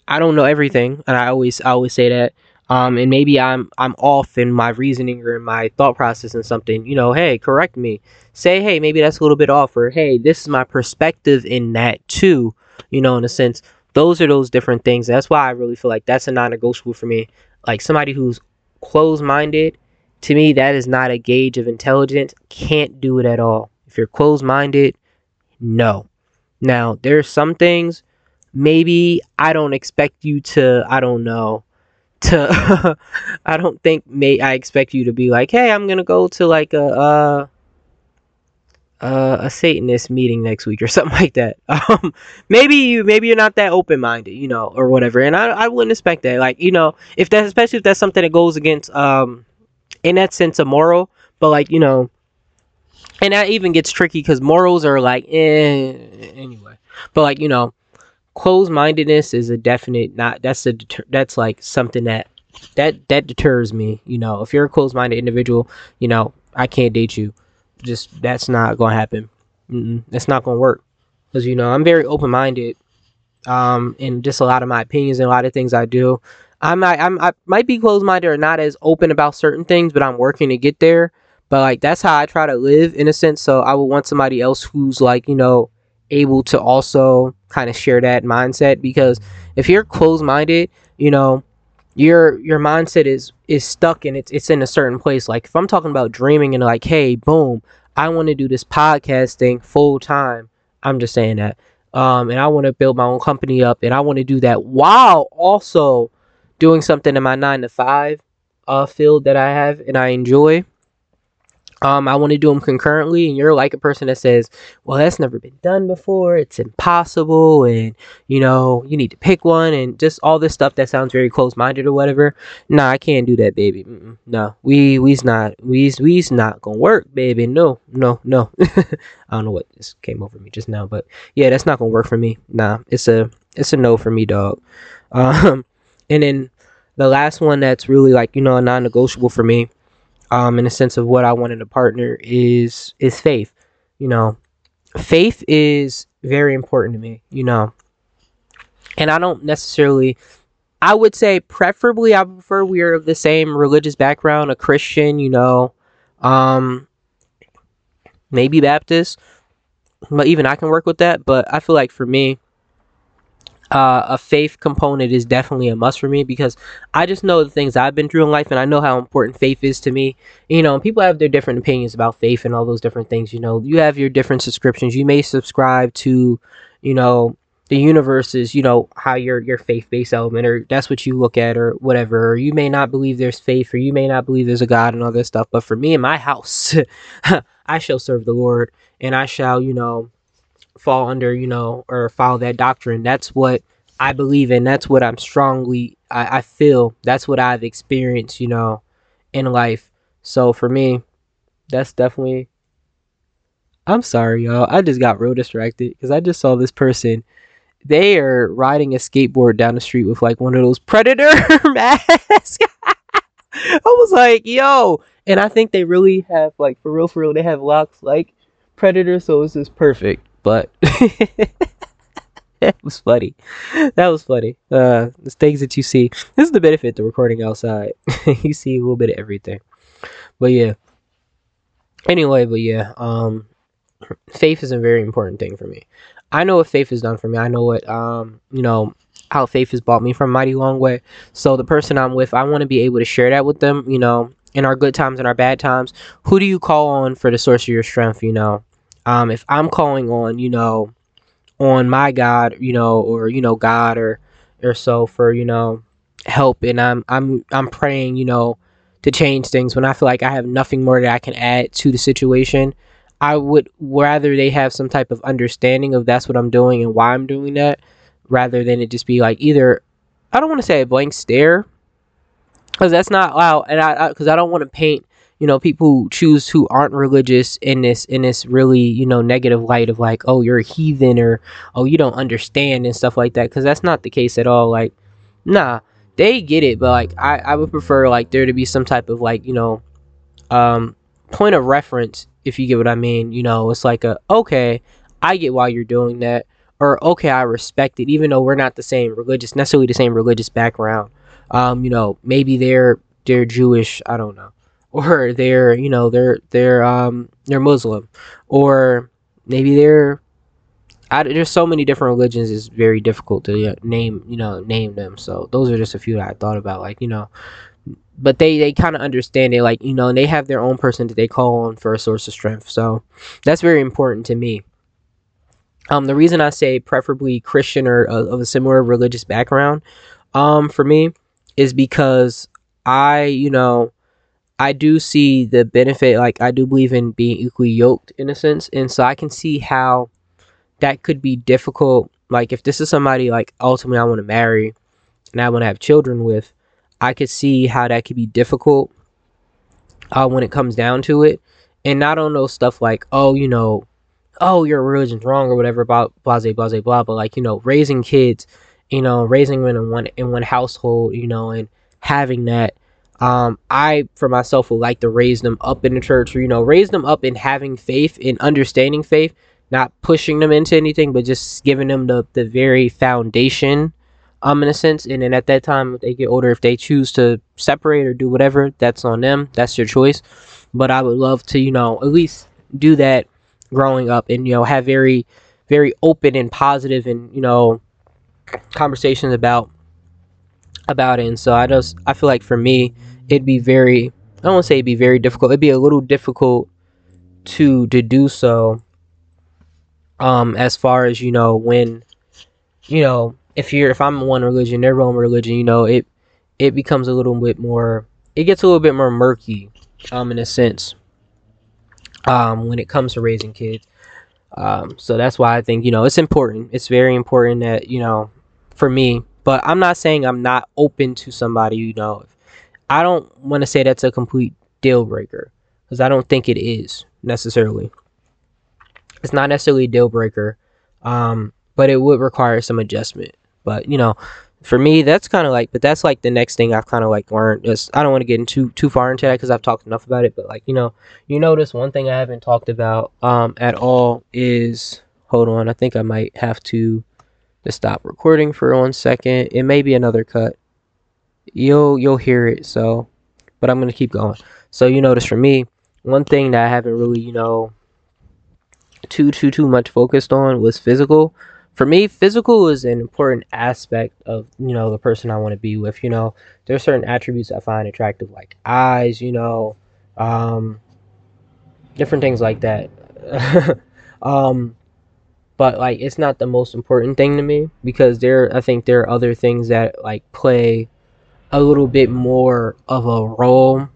Speaker 1: I don't know everything, and I always, I always say that um, and maybe I'm I'm off in my reasoning or in my thought process and something, you know, hey, correct me. Say, hey, maybe that's a little bit off, or hey, this is my perspective in that too, you know, in a sense. Those are those different things. That's why I really feel like that's a non-negotiable for me. Like somebody who's closed-minded, to me, that is not a gauge of intelligence. Can't do it at all. If you're closed-minded, no. Now, there's some things maybe I don't expect you to, I don't know, to [LAUGHS] I don't think may I expect you to be like, hey, I'm gonna go to like a uh, a Satanist meeting next week or [LAUGHS] something like that. [LAUGHS] Um, maybe you maybe you're not that open minded, you know, or whatever. And I I wouldn't expect that. Like you know, if that especially if that's something that goes against um, in that sense a moral, but like you know, and that even gets tricky because morals are like eh anyway. But like you know, closed mindedness is a definite not that's a deter, that's like something that that that deters me you know. If you're a closed minded individual you know i can't date you. Just that's not gonna happen. Mm-mm, that's not gonna work. Because you know i'm very open minded um in just a lot of my opinions and a lot of things i do. I might I'm, i might be closed minded or not as open about certain things but i'm working to get there. But like that's how i try to live in a sense. So i would want somebody else who's like you know able to also kind of share that mindset because if you're closed minded, you know, your your mindset is is stuck and it's it's in a certain place. Like if I'm talking about dreaming and like, hey, boom, I want to do this podcasting full time. I'm just saying that. Um, and I want to build my own company up, and I want to do that while also doing something in my nine to five uh, field that I have and I enjoy um, I want to do them concurrently, and you're like a person that says, "Well, that's never been done before. It's impossible," and you know, you need to pick one, and just all this stuff that sounds very close-minded or whatever. Nah, I can't do that, baby. Mm-mm. No, we we's not we's we's not gonna work, baby. No, no, no. [LAUGHS] I don't know what just came over me just now, but yeah, that's not gonna work for me. Nah, it's a it's a no for me, dog. [LAUGHS] Um, and then the last one that's really like you know a non-negotiable for me um, in a sense of what I want in a partner is is faith. You know, faith is very important to me. You know, and I don't necessarily. I would say preferably I prefer we are of the same religious background, a Christian. You know, um, maybe Baptist, but even I can work with that. But I feel like for me, uh, a faith component is definitely a must for me because I just know the things I've been through in life and I know how important faith is to me. You know, people have their different opinions about faith and all those different things. You know, you have your different subscriptions. You may subscribe to, you know, the universe is, you know, how your your faith based element or that's what you look at or whatever. Or you may not believe there's faith or you may not believe there's a God and all this stuff. But for me in my house, [LAUGHS] I shall serve the Lord and I shall, you know, fall under, you know, or follow that doctrine. That's what I believe in. That's what I'm strongly, I, I feel. That's what I've experienced, you know, in life. So for me, that's definitely. I'm sorry, y'all. I just got real distracted because I just saw this person. They are riding a skateboard down the street with like one of those predator [LAUGHS] masks. [LAUGHS] I was like, yo, and I think they really have like for real, for real, they have locks like Predator, so it's just perfect. But [LAUGHS] that was funny. That was funny. Uh, the things that you see. This is the benefit to recording outside. [LAUGHS] you see a little bit of everything. But yeah. Anyway, but yeah. Um, faith is a very important thing for me. I know what faith has done for me. I know what um, you know, how faith has brought me from mighty long way. So the person I'm with, I want to be able to share that with them. You know, in our good times and our bad times. Who do you call on for the source of your strength? You know, um, if I'm calling on, you know, on my God, you know, or you know, God or or so for you know help, and I'm I'm I'm praying, you know, to change things when I feel like I have nothing more that I can add to the situation. I would rather they have some type of understanding of that's what I'm doing and why I'm doing that, rather than it just be like either I don't want to say a blank stare, because that's not wow, and I because I, I don't want to paint you know people choose who aren't religious in this in this really you know negative light of like oh you're a heathen or oh you don't understand and stuff like that. Because that's not the case at all. Like nah they get it but like I, I would prefer like there to be some type of like you know um point of reference if you get what i mean. You know it's like a okay i get why you're doing that or okay i respect it even though we're not the same religious necessarily the same religious background. Um you know maybe they're they're jewish i don't know or they're you know they're they're um they're Muslim, or maybe they're I, there's so many different religions. It's very difficult to name you know name them. So those are just a few that I thought about. Like you know, but they they kind of understand it. Like you know, and they have their own person that they call on for a source of strength. So that's very important to me. Um, the reason I say preferably Christian or uh, of a similar religious background, um, for me, is because I you know I do see the benefit. Like I do believe in being equally yoked in a sense, and so I can see how that could be difficult. Like if this is somebody like ultimately I want to marry and I want to have children with, I could see how that could be difficult uh, when it comes down to it. And not on those stuff like, oh, you know, oh, your religion's wrong or whatever about blase, blase, blah, blah, but like, you know, raising kids, you know, raising them in one in one household, you know, and having that um, I, for myself, would like to raise them up in the church, or you know, raise them up in having faith, in understanding faith, not pushing them into anything, but just giving them the the very foundation, um, in a sense. And then at that time, they get older, if they choose to separate or do whatever, that's on them. That's your choice. But I would love to, you know, at least do that growing up, and you know, have very, very open and positive, and you know, conversations about about it. And so I just, I feel like for me it'd be very I don't say it'd be very difficult. It'd be a little difficult to to do so. Um, as far as you know, when you know, if you're if I'm one religion, they're one religion, you know, it it becomes a little bit more. It gets a little bit more murky, um, in a sense. Um, when it comes to raising kids. Um, so that's why I think you know it's important. It's very important that you know, for me. But I'm not saying I'm not open to somebody. You know, I don't want to say that's a complete deal breaker because I don't think it is necessarily. It's not necessarily a deal breaker, um, but it would require some adjustment. But you know, for me, that's kind of like, but that's like the next thing I've kind of like learned. Is I don't want to get into too far into that because I've talked enough about it. But like you know, you notice one thing I haven't talked about um, at all is hold on. I think I might have to to stop recording for one second. It may be another cut you'll you'll hear it. So, but I'm gonna keep going. So you notice for me, one thing that I haven't really you know too too too much focused on was physical. For me, physical is an important aspect of you know the person I want to be with. You know, there's certain attributes I find attractive, like eyes. You know, um, different things like that. [LAUGHS] um, but like it's not the most important thing to me because there I think there are other things that like play a little bit more of a role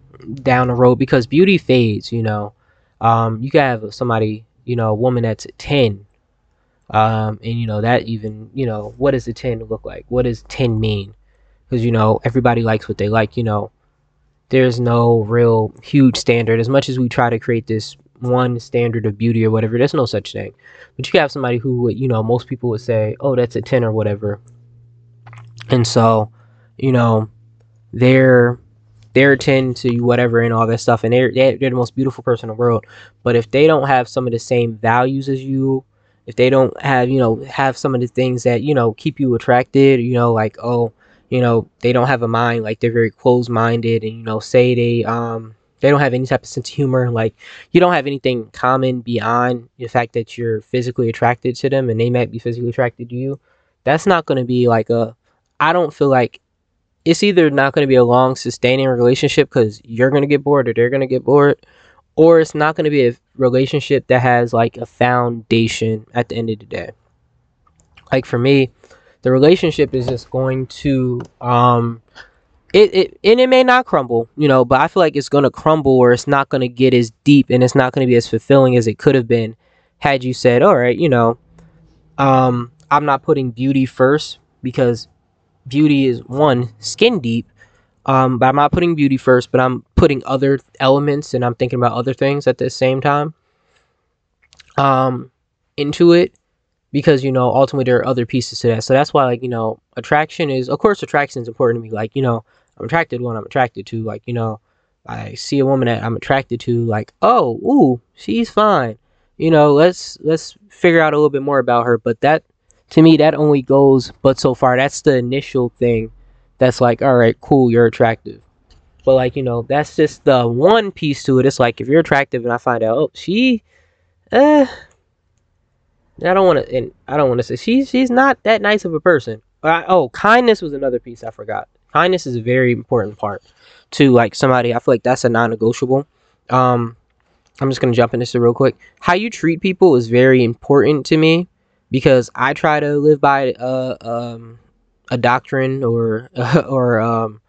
Speaker 1: down the road because beauty fades, you know. Um, you can have somebody, you know, a woman that's 10. Um, and you know, that even, you know, what does a 10 look like? What does 10 mean? Because, you know, everybody likes what they like, you know. There's no real huge standard. As much as we try to create this one standard of beauty or whatever, there's no such thing. But you have somebody who would, you know, most people would say, oh, that's a 10 or whatever. And so, you know, they're they're 10 to whatever and all that stuff and they're, they're the most beautiful person in the world. But if they don't have some of the same values as you if they don't have you know have some of the things that you know keep you attracted you know like oh you know they don't have a mind like they're very closed minded and you know say they um they don't have any type of sense of humor like you don't have anything common beyond the fact that you're physically attracted to them and they might be physically attracted to you that's not going to be like a i don't feel like it's either not going to be a long sustaining relationship because you're going to get bored or they're going to get bored or it's not going to be a relationship that has like a foundation at the end of the day. Like for me the relationship is just going to um it, it and it may not crumble you know but i feel like it's going to crumble or it's not going to get as deep and it's not going to be as fulfilling as it could have been had you said all right you know um i'm not putting beauty first because beauty is one skin deep um, but I'm not putting beauty first, but I'm putting other elements and I'm thinking about other things at the same time um, into it because you know ultimately there are other pieces to that. So that's why like you know attraction is of course attraction is important to me. Like you know I'm attracted to I'm attracted to. Like you know I see a woman that I'm attracted to. Like oh ooh she's fine. You know let's let's figure out a little bit more about her. But that to me that only goes but so far. That's the initial thing that's like, all right, cool, you're attractive. But like, you know, that's just the one piece to it. It's like if you're attractive and I find out, oh, she, uh, I don't want to, and I don't want to say she's she's not that nice of a person. I, oh, kindness was another piece I forgot. Kindness is a very important part to like somebody. I feel like that's a non-negotiable. Um, I'm just gonna jump into this real quick. How you treat people is very important to me because I try to live by uh um a doctrine or [LAUGHS] or um,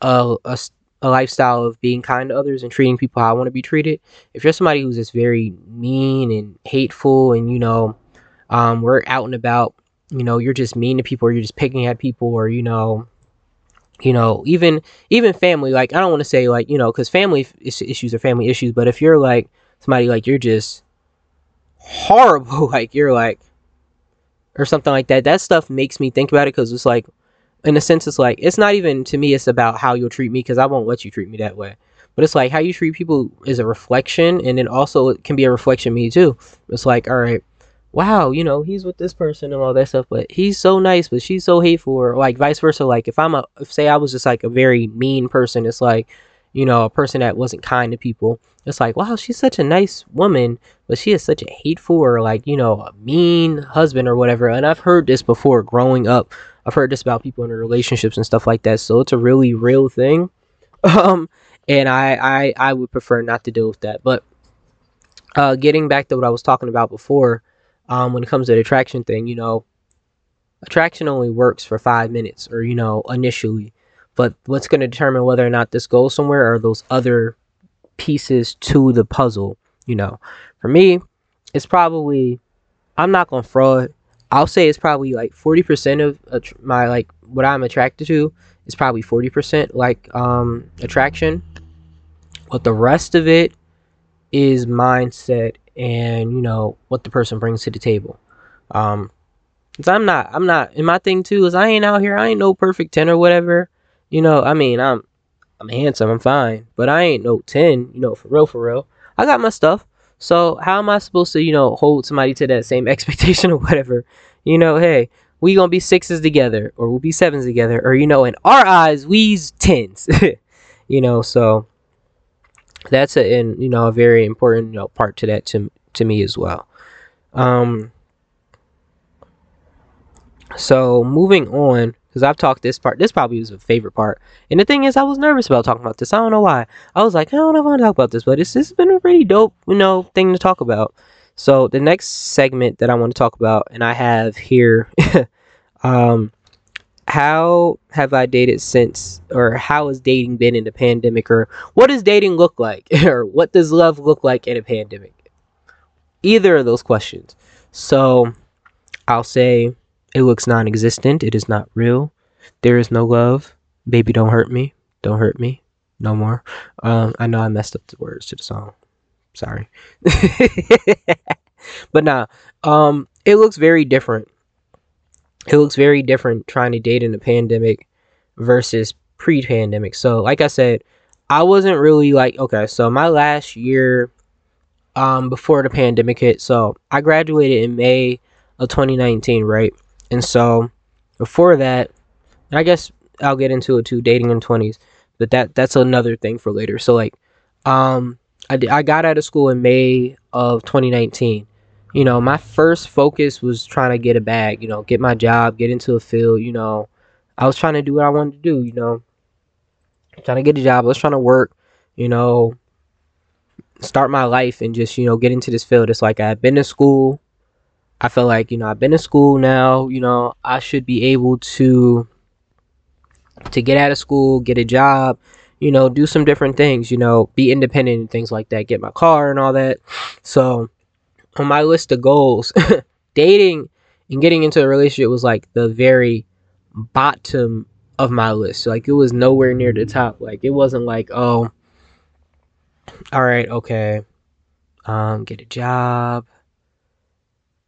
Speaker 1: a, a, a lifestyle of being kind to others and treating people how I want to be treated. If you're somebody who's just very mean and hateful, and you know, um, we're out and about, you know, you're just mean to people, or you're just picking at people, or you know, you know, even even family. Like I don't want to say like you know, because family issues are family issues, but if you're like somebody like you're just horrible, [LAUGHS] like you're like or something like that. That stuff makes me think about it because it's like, in a sense, it's like it's not even to me. It's about how you'll treat me because I won't let you treat me that way. But it's like how you treat people is a reflection, and then also it can be a reflection of me too. It's like, all right, wow, you know, he's with this person and all that stuff, but he's so nice, but she's so hateful, or like vice versa. Like if I'm a, if say I was just like a very mean person, it's like, you know, a person that wasn't kind to people. It's like, wow, she's such a nice woman, but she is such a hateful or like, you know, a mean husband or whatever. And I've heard this before growing up. I've heard this about people in relationships and stuff like that. So it's a really real thing. [LAUGHS] Um, and I, I, I would prefer not to deal with that. But uh, getting back to what I was talking about before, um, when it comes to the attraction thing, you know, attraction only works for five minutes or, you know, initially. But what's going to determine whether or not this goes somewhere are those other pieces to the puzzle. You know, for me, it's probably I'm not gonna fraud. I'll say it's probably like forty percent of my like what I'm attracted to is probably forty percent like um attraction, but the rest of it is mindset and you know what the person brings to the table. Um, I'm not I'm not and my thing too is I ain't out here I ain't no perfect ten or whatever. You know I mean I'm I'm handsome, I'm fine, but I ain't no 10, you know, for real, for real. I got my stuff. So how am I supposed to, you know, hold somebody to that same [LAUGHS] expectation or whatever? You know, hey, we gonna be sixes together, or we'll be sevens together, or you know, in our eyes, we's tens. [LAUGHS] you know, so that's a in you know a very important you know part to that to to me as well. Um. So moving on, because I've talked this part. This probably was a favorite part. And the thing is, I was nervous about talking about this. I don't know why. I was like, I don't know if I want to talk about this, but it's, it's been a pretty dope, you know, thing to talk about. So the next segment that I want to talk about, and I have here, [LAUGHS] um, how have I dated since, or how has dating been in the pandemic, or what does dating look like, [LAUGHS] or what does love look like in a pandemic? Either of those questions. So I'll say it looks non existent. It is not real. There is no love. Baby, don't hurt me. Don't hurt me. No more. Um, I know I messed up the words to the song. Sorry. [LAUGHS] but nah, um, it looks very different. It looks very different trying to date in a pandemic versus pre-pandemic. So, like I said, I wasn't really like okay. So my last year, um, before the pandemic hit, so I graduated in May of 2019, right? And so before that, I guess I'll get into it too, dating in 20s, but that that's another thing for later. So like, um, I I got out of school in May of 2019. You know, my first focus was trying to get a bag. You know, get my job, get into a field. You know, I was trying to do what I wanted to do. You know, trying to get a job. I was trying to work. You know, start my life and just you know get into this field. It's like I've been to school. I feel like you know I've been in school now. You know, I should be able to to get out of school, get a job, you know, do some different things, you know, be independent and things like that, get my car and all that. So, on my list of goals, [LAUGHS] dating and getting into a relationship was like the very bottom of my list. So, Like it was nowhere near the top. Like it wasn't like, oh, all right, okay. Um, get a job.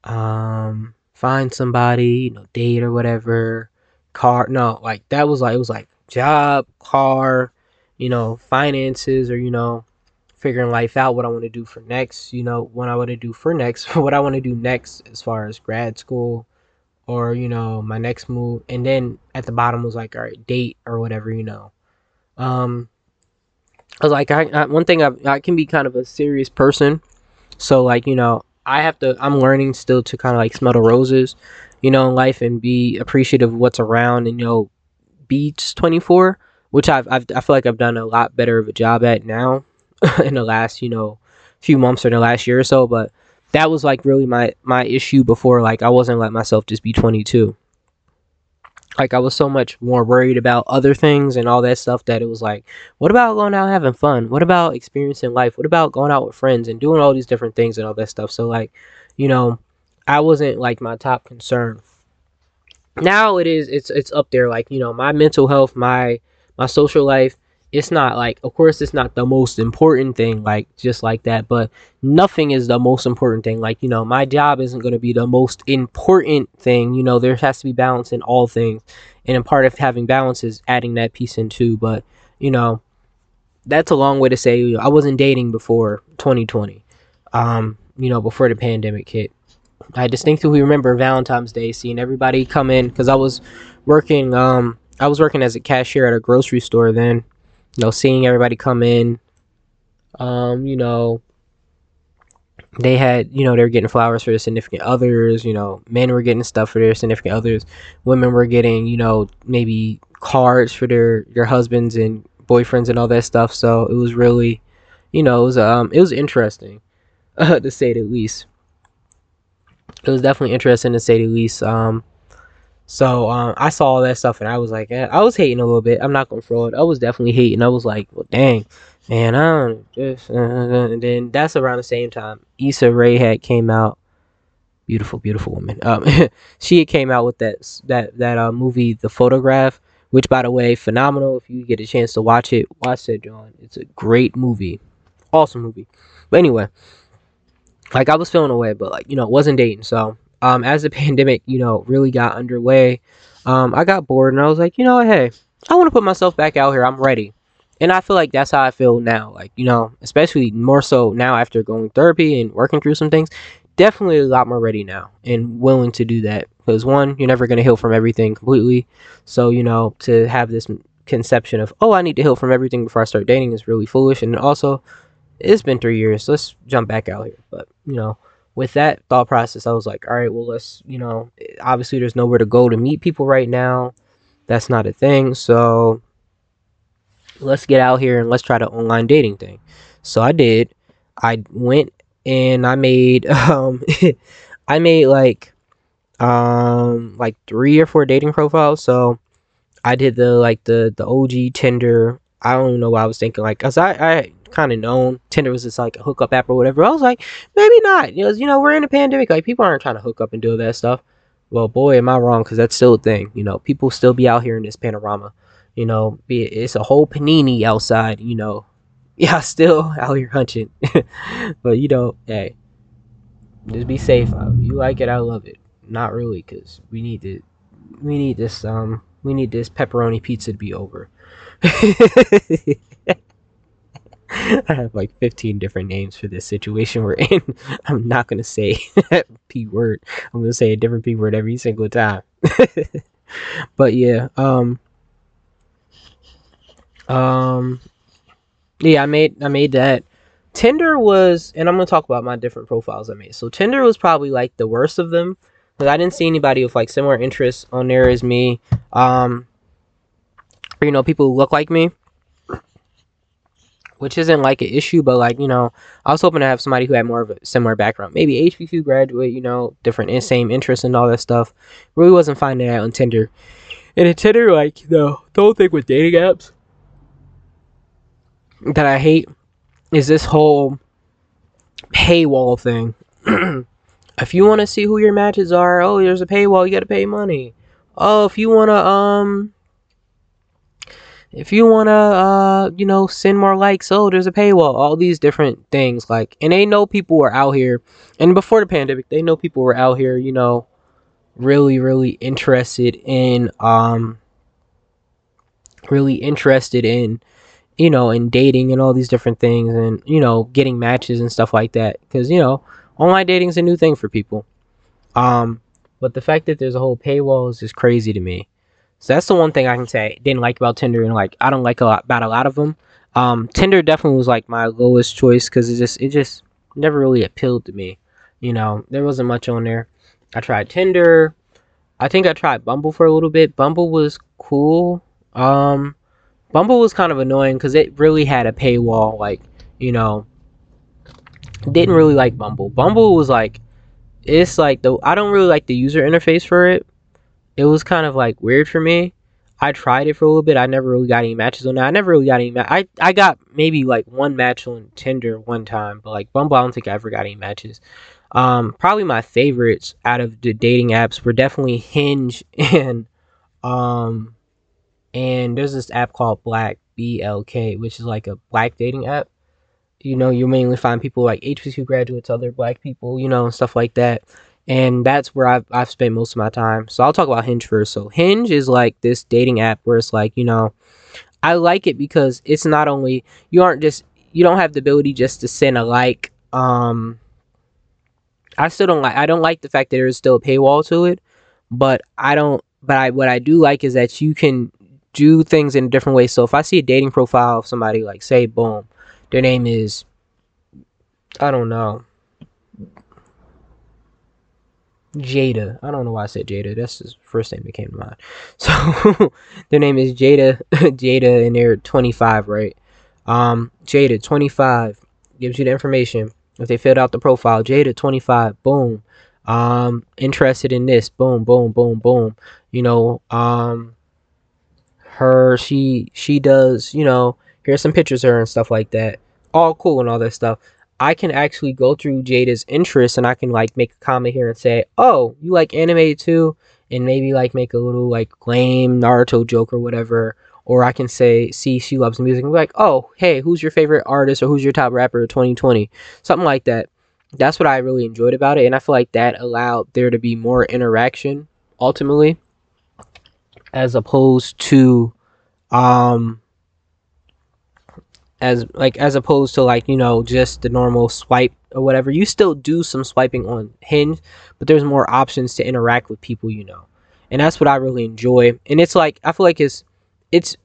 Speaker 1: Um, find somebody, you know, date or whatever car. No, like that was like it was like job, car, you know, finances, or you know, figuring life out, what I want to do for next, you know, what I want to do for next, [LAUGHS] what I want to do next as far as grad school or, you know, my next move. And then at the bottom was like, all right, date or whatever, you know. Um, I was like, I, I one thing I, I can be kind of a serious person. So, like, you know, I have to, I'm learning still to kind of like smell the roses you know, in life and be appreciative of what's around and, you know, be just 24, which I've, I've, I feel like I've done a lot better of a job at now [LAUGHS] in the last, you know, few months or the last year or so. But that was like really my, my issue before. Like, I wasn't letting myself just be 22. Like, I was so much more worried about other things and all that stuff that it was like, what about going out having fun? What about experiencing life? What about going out with friends and doing all these different things and all that stuff? So, like, you know, I wasn't like my top concern. Now it is it's it's up there like, you know, my mental health, my my social life, it's not like of course it's not the most important thing like just like that, but nothing is the most important thing. Like, you know, my job isn't going to be the most important thing. You know, there has to be balance in all things. And a part of having balance is adding that piece in too, but you know, that's a long way to say I wasn't dating before 2020. Um, you know, before the pandemic hit. I distinctly remember Valentine's Day seeing everybody come in because I was working. Um, I was working as a cashier at a grocery store then. You know, seeing everybody come in. Um, you know, they had, you know, they were getting flowers for their significant others. You know, men were getting stuff for their significant others. Women were getting, you know, maybe cards for their their husbands and boyfriends and all that stuff. So it was really, you know, it was um, it was interesting, uh, [LAUGHS] to say the least it was definitely interesting to say the least. Um, so um, I saw all that stuff and I was like, I was hating a little bit. I'm not gonna it. I was definitely hating. I was like, well, dang, man, I don't just. Uh, and then that's around the same time Issa Rae had came out. Beautiful, beautiful woman. Um, [LAUGHS] she came out with that that that uh, movie, The Photograph, which, by the way, phenomenal. If you get a chance to watch it, watch it, John. It's a great movie, awesome movie. But anyway, like I was feeling away, but like you know, wasn't dating. So um, as the [LAUGHS] pandemic, you know, really got underway, um, I got bored and I was like, you know, hey, I want to put myself back out here. I'm ready, and I feel like that's how I feel now. Like you know, especially more so now after going therapy and working through some things. Definitely a lot more ready now and willing to do that because one, you're never gonna heal from everything completely. So you know, to have this conception of oh, I need to heal from everything before I start dating is really foolish, and also it's been three years. let's jump back out here. But you know, with that thought process, I was like, all right, well, let's you know, obviously there's nowhere to go to meet people right now. That's not a thing. So let's get out here and let's try the online dating thing. So I did. I went and I made [LAUGHS] um I made like um like three or four dating profiles. So I did the like the the OG Tinder. I don't even know what I was thinking like cuz I I kind of known Tinder was just like a hookup app or whatever. I was like, maybe not. You know, you know, we're in a pandemic. Like people aren't trying to hook up and do that stuff. Well, boy, am I wrong? Because that's still a thing. You know, people still be out here in this panorama. You know, it's a whole panini outside. You know, [LAUGHS] yeah, still out here hunting. [LAUGHS] but you know, hey, just be safe. You like it, I love it. Not really, because we need to. We need this. Um, we need this pepperoni pizza to be over. [LAUGHS] [LAUGHS] I have like 15 different names for this situation we're in. [LAUGHS] I'm not going to say [LAUGHS] P word. I'm going to say a different P word every single time. but yeah, um um yeah, I made I made that. Tinder was and I'm going to talk about my different profiles I made. So Tinder was probably like the worst of them cuz I didn't see anybody with like similar interests on there as me. Um you know, people who look like me which isn't like an issue, but like, you know, I was hoping to have somebody who had more of a similar background. Maybe HBCU graduate, you know, different same interests and all that stuff. Really wasn't finding that on Tinder. And in Tinder, like, the whole thing with dating apps that I hate is this whole paywall thing. [CLEARS THROAT] if you want to see who your matches are, oh, there's a paywall, you got to pay money. Oh, if you want to, um, if you want to uh you know send more likes oh there's a paywall all these different things like and they know people were out here and before the pandemic they know people were out here you know really really interested in um really interested in you know in dating and all these different things and you know getting matches and stuff like that because you know online dating is a new thing for people. Um but the fact that there's a whole paywall is just crazy to me so that's the one thing I can say didn't like about Tinder, and like I don't like a lot about a lot of them. Um, Tinder definitely was like my lowest choice because it just it just never really appealed to me. You know, there wasn't much on there. I tried Tinder. I think I tried Bumble for a little bit. Bumble was cool. Um, Bumble was kind of annoying because it really had a paywall. Like, you know, didn't really like Bumble. Bumble was like, it's like the I don't really like the user interface for it it was kind of like weird for me. I tried it for a little bit. I never really got any matches on that. I never really got any. Ma- I I got maybe like one match on Tinder one time, but like Bumble, I don't think I ever got any matches. Um, probably my favorites out of the dating apps were definitely Hinge [LAUGHS] and um, and there's this app called Black B L K, which is like a black dating app. You know, you mainly find people like HBCU graduates, other black people, you know, and stuff like that and that's where I've, I've spent most of my time. So i'll talk about hinge first. So hinge is like this dating app where it's like you know i like it because it's not only you aren't just you don't have the ability just to send a like um i still don't like i don't like the fact that there's still a paywall to it but i don't but i what i do like is that you can do things in a different way. So if i see a dating profile of somebody like say boom their name is i don't know Jada. I don't know why I said Jada. That's the first name that came to mind. [LAUGHS] So [LAUGHS] their name is Jada. [LAUGHS] Jada, and they're 25, right? Um, Jada, 25, gives you the information. If they filled out the profile, Jada, 25, boom. Um, interested in this, boom, boom, boom, boom. You know, um, her, she, she does, you know, here's some pictures of her and stuff like that. All cool and all that stuff. I can actually go through Jada's interests and I can like make a comment here and say, "Oh, you like anime too?" and maybe like make a little like lame Naruto joke or whatever. Or I can say, "See, she loves music." And be like, "Oh, hey, who's your favorite artist or who's your top rapper of 2020?" Something like that. That's what I really enjoyed about it, and I feel like that allowed there to be more interaction ultimately, as opposed to um as like as opposed to like you know just the normal swipe or whatever. You still do some swiping on hinge but there's more options to interact with people you know. And that's what i really enjoy. And it's like i feel like it's it's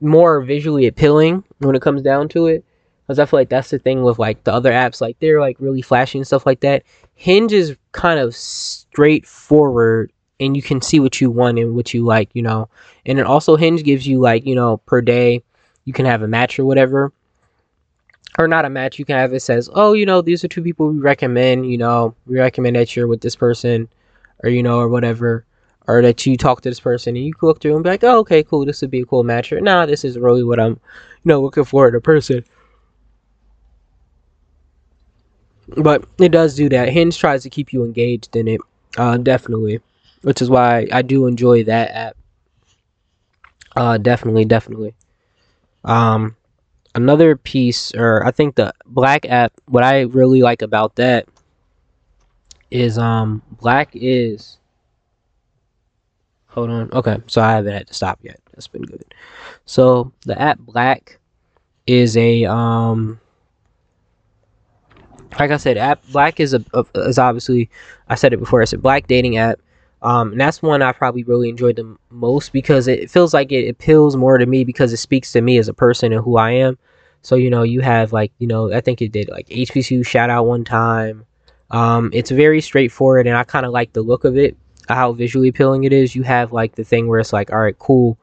Speaker 1: more visually appealing when it comes down to it because i feel like that's the thing with like the other apps. Like they're like really flashy and stuff like that. Hinge is kind of straightforward and you can see what you want and what you like you know. And then also hinge gives you like you know per day you can have a match or whatever. Or not a match you can have it says oh you know these are two people we recommend you know we recommend that you're with this person or you know or whatever. Or that you talk to this person and you look through and be like oh okay cool this would be a cool match. Or nah this is really what i'm you know looking for in a person. But it does do that. Hinge tries to keep you engaged in it uh definitely which is why i do enjoy that app. Uh definitely definitely um, another piece, or I think the Black app, what I really like about that is um, Black is Hold on. Okay, so I haven't had to stop yet. That's been good. So the app Black is a um like I said, app Black is a, a is obviously I said it before. It's a Black dating app. Um, and that's one I probably really enjoyed the most because it feels like it appeals more to me because it speaks to me as a person and who I am. So you know, you have like you know, I think it did like HBCU shout out one time. Um, it's very straightforward, and I kind of like the look of it, how visually appealing it is. You have like the thing where it's like, all right, cool.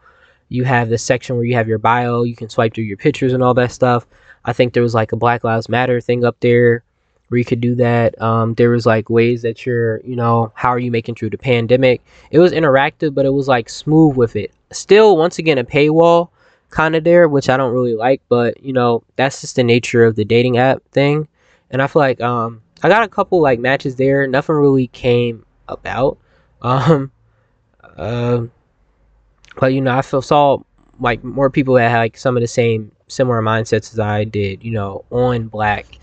Speaker 1: You have the section where you have your bio, you can swipe through your pictures and all that stuff. I think there was like a Black Lives Matter thing up there where you could do that. Um, there was like ways that you're, you know, how are you making through the pandemic? It was interactive, but it was like smooth with it. Still, once again, a paywall kind of there, which I don't really like, but you know, that's just the nature of the dating app thing. And I feel like um, I got a couple like matches there. Nothing really came about. [LAUGHS] Um, uh, but you know, I feel saw like more people that had like some of the same similar mindsets as I did. You know, on Black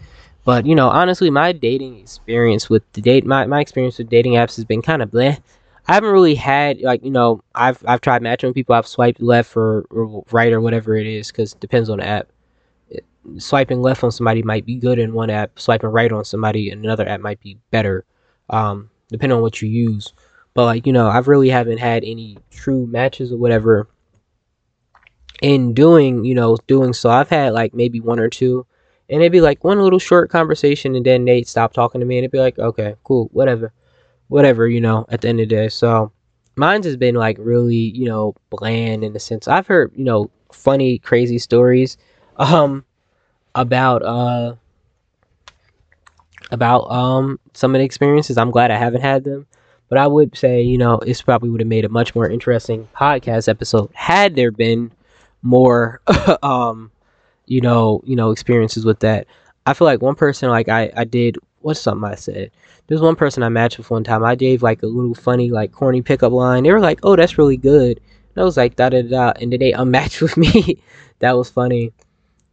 Speaker 1: but you know, honestly, my dating experience with the date, my, my experience with dating apps has been kind of bleh. I haven't really had like you know, I've I've tried matching people. I've swiped left or, or right or whatever it is, because it depends on the app. Swiping left on somebody might be good in one app. Swiping right on somebody in another app might be better, um, depending on what you use. But like you know, I've really haven't had any true matches or whatever. In doing you know doing so, I've had like maybe one or two and it'd be like one little short conversation and then they'd stop talking to me and it'd be like okay cool whatever whatever you know at the end of the day. So mine's has been like really you know bland in the sense i've heard you know funny crazy stories [LAUGHS] um about uh about um some of the experiences. I'm glad i haven't had them but i would say you know this probably would have made a much more interesting podcast episode had there been more [LAUGHS] um you know, you know, experiences with that. I feel like one person, like I, I did, what's something I said? There's one person I matched with one time. I gave like a little funny, like corny pickup line. They were like, "Oh, that's really good." And I was like, "Da da da," and then they [LAUGHS] unmatched with me. that was funny.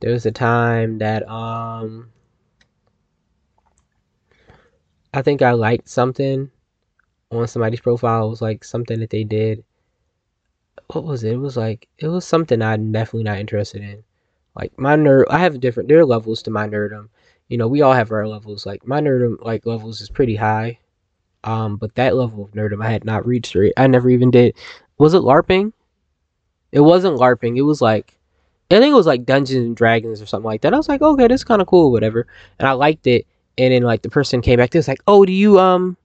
Speaker 1: There was a time that um, I think I liked something on somebody's profile. It was like something that they did. What was it? It was like it was something I'm definitely not interested in. Like my nerd, I have different. There are levels to my nerdum. You know, we all have our levels. Like my nerdum, like levels is pretty high. Um, but that level of nerdum I had not reached. Or I never even did. Was it LARPing? It wasn't LARPing. It was like, I think it was like Dungeons and Dragons or something like that. I was like, okay, this is kind of cool, whatever. And I liked it. And then like the person came back. They was like, oh, do you um,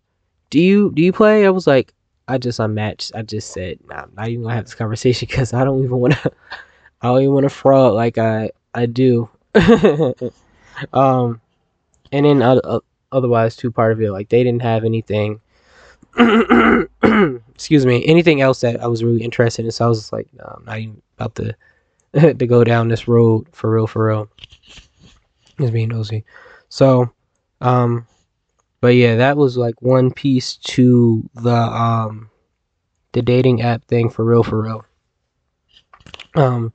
Speaker 1: do you do you play? I was like, I just unmatched. I just said, nah, I'm not even gonna have this conversation [LAUGHS] because I don't even want to. I don't even want to fraud like I I do. [LAUGHS] um, and then uh, otherwise, two part of it like they didn't have anything. [COUGHS] excuse me, anything else that I was really interested in. So I was just like, no, I'm not even about to [LAUGHS] to go down this road for real, for real. Just being nosy. So, um, but yeah, that was like one piece to the um the dating app thing for real, for real. Um,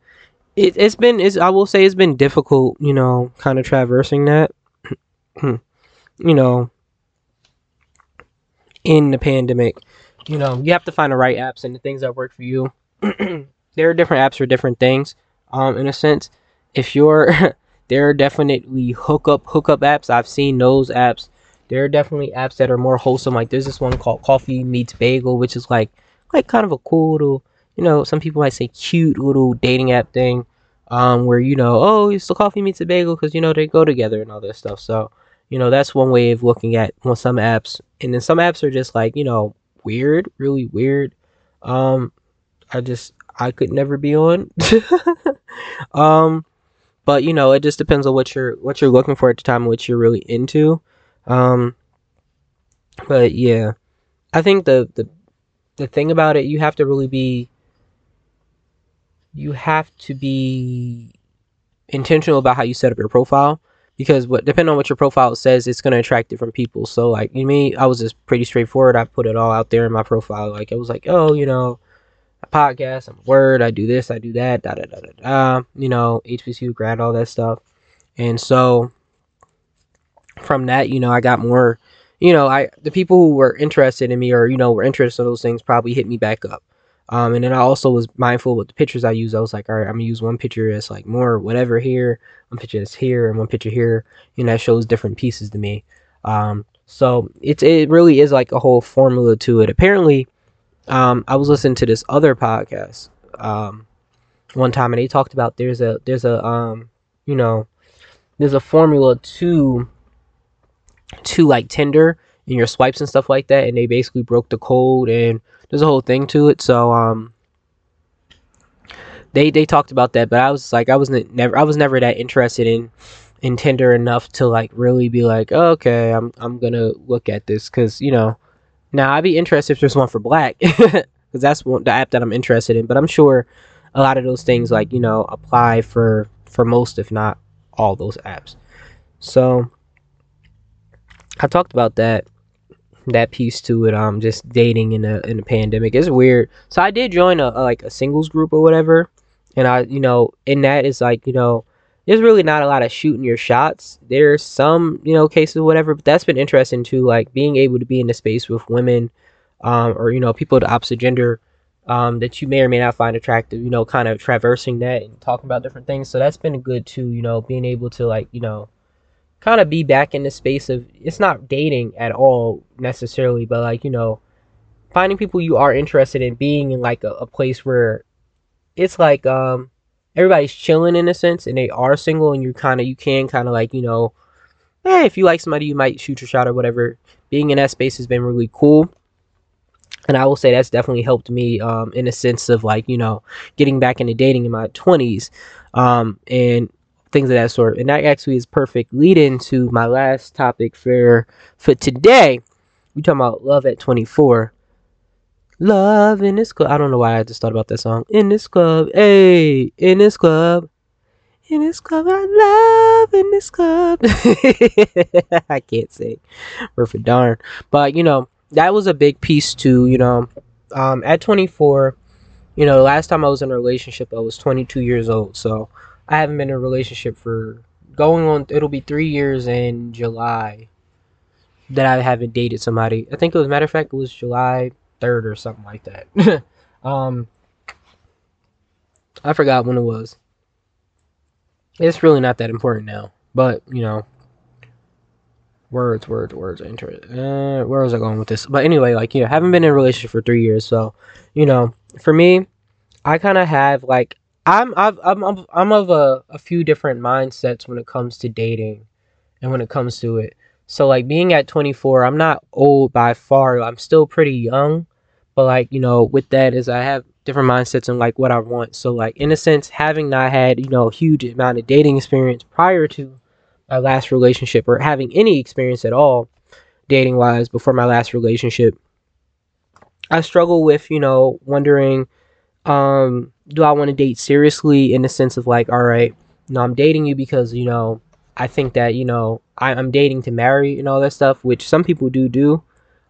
Speaker 1: it, it's been it's, I will say it's been difficult, you know, kind of traversing that. [CLEARS THROAT] you know, in the pandemic, you know, you have to find the right apps and the things that work for you. [CLEARS THROAT] there are different apps for different things. Um, in a sense, if you're [LAUGHS] there are definitely hookup hookup apps. I've seen those apps. There are definitely apps that are more wholesome. Like there's this one called Coffee Meets Bagel, which is like like kind of a cool little you know, some people might say cute little dating app thing, um, where you know, oh, it's the coffee meets a bagel because you know they go together and all that stuff. So, you know, that's one way of looking at well, some apps, and then some apps are just like you know weird, really weird. Um, I just I could never be on. [LAUGHS] um, but you know, it just depends on what you're what you're looking for at the time, and what you're really into. Um, but yeah, I think the the the thing about it, you have to really be you have to be intentional about how you set up your profile because what depending on what your profile says it's going to attract different people. So like you me i was just pretty straightforward. I put it all out there in my profile. Like it was like oh you know a podcast i'm a word i do this i do that da da da da da you know hbcu grad all that stuff. And so from that you know i got more you know i the people who were interested in me or you know were interested in those things probably hit me back up Um, and then I also was mindful with the pictures I use. I was like, all right, I'm gonna use one picture as like more whatever here, one picture that's here, and one picture here, and that shows different pieces to me. Um, so it's it really is like a whole formula to it. Apparently, um, I was listening to this other podcast um, one time, and they talked about there's a there's a um, you know there's a formula to to like Tinder and your swipes and stuff like that, and they basically broke the code and there's a whole thing to it. So um, they they talked about that, but I was like I wasn't never I was never that interested in in Tinder enough to like really be like oh, okay I'm I'm gonna look at this because you know now I'd be interested if there's one for black [LAUGHS] because that's one, the app that I'm interested in. But I'm sure a lot of those things like you know apply for for most if not all those apps. So I talked about that that piece to it. Um, just dating in a in a pandemic is weird. So I did join a, a, like a singles group or whatever, and I you know in that is like you know there's really not a lot of shooting your shots. There's some you know cases whatever, but that's been interesting too. Like being able to be in the space with women, um, or you know people of the opposite gender. Um, that you may or may not find attractive, you know, kind of traversing that and talking about different things. So that's been good too, you know, being able to like, you know, kind of be back in the space of it's not dating at all necessarily, but like you know, finding people you are interested in, being in like a, a place where it's like um everybody's chilling in a sense, and they are single, and you kind of you can kind of like you know, hey, if you like somebody, you might shoot your shot or whatever. Being in that space has been really cool and I will say that's definitely helped me um, in a sense of like you know getting back into dating in my 20s um, and things of that sort. And that actually is perfect lead into my last topic for for today. We talking about love at 24. Love in this club. I don't know why I just thought about that song. In this club, hey, in this club, in this club, I love in this club. [LAUGHS] I can't say word for darn, but you know that was a big piece too. You know, um, at 24, you know, the last time I was in a relationship, I was 22 years old. So I haven't been in a relationship for going on. It'll be three years in July that I haven't dated somebody. I think it was matter of fact it was July third or something like that. [LAUGHS] um, I forgot when it was. It's really not that important now, but you know, words, words, words. Inter- uh, where was I going with this? But anyway, like you know, haven't been in a relationship for three years, so you know, for me, I kind of have like I'm I've, I'm I'm I'm of a, a few different mindsets when it comes to dating, and when it comes to it. So like being at 24, I'm not old by far. I'm still pretty young, but like you know, with that is I have different mindsets and like what I want. So like in a sense, having not had you know a huge amount of dating experience prior to my last relationship or having any experience at all dating wise before my last relationship, I struggle with you know wondering um, do I want to date seriously in the sense of like, all right, no, I'm dating you because you know I think that you know I, am dating to marry and all that stuff, which some people do do.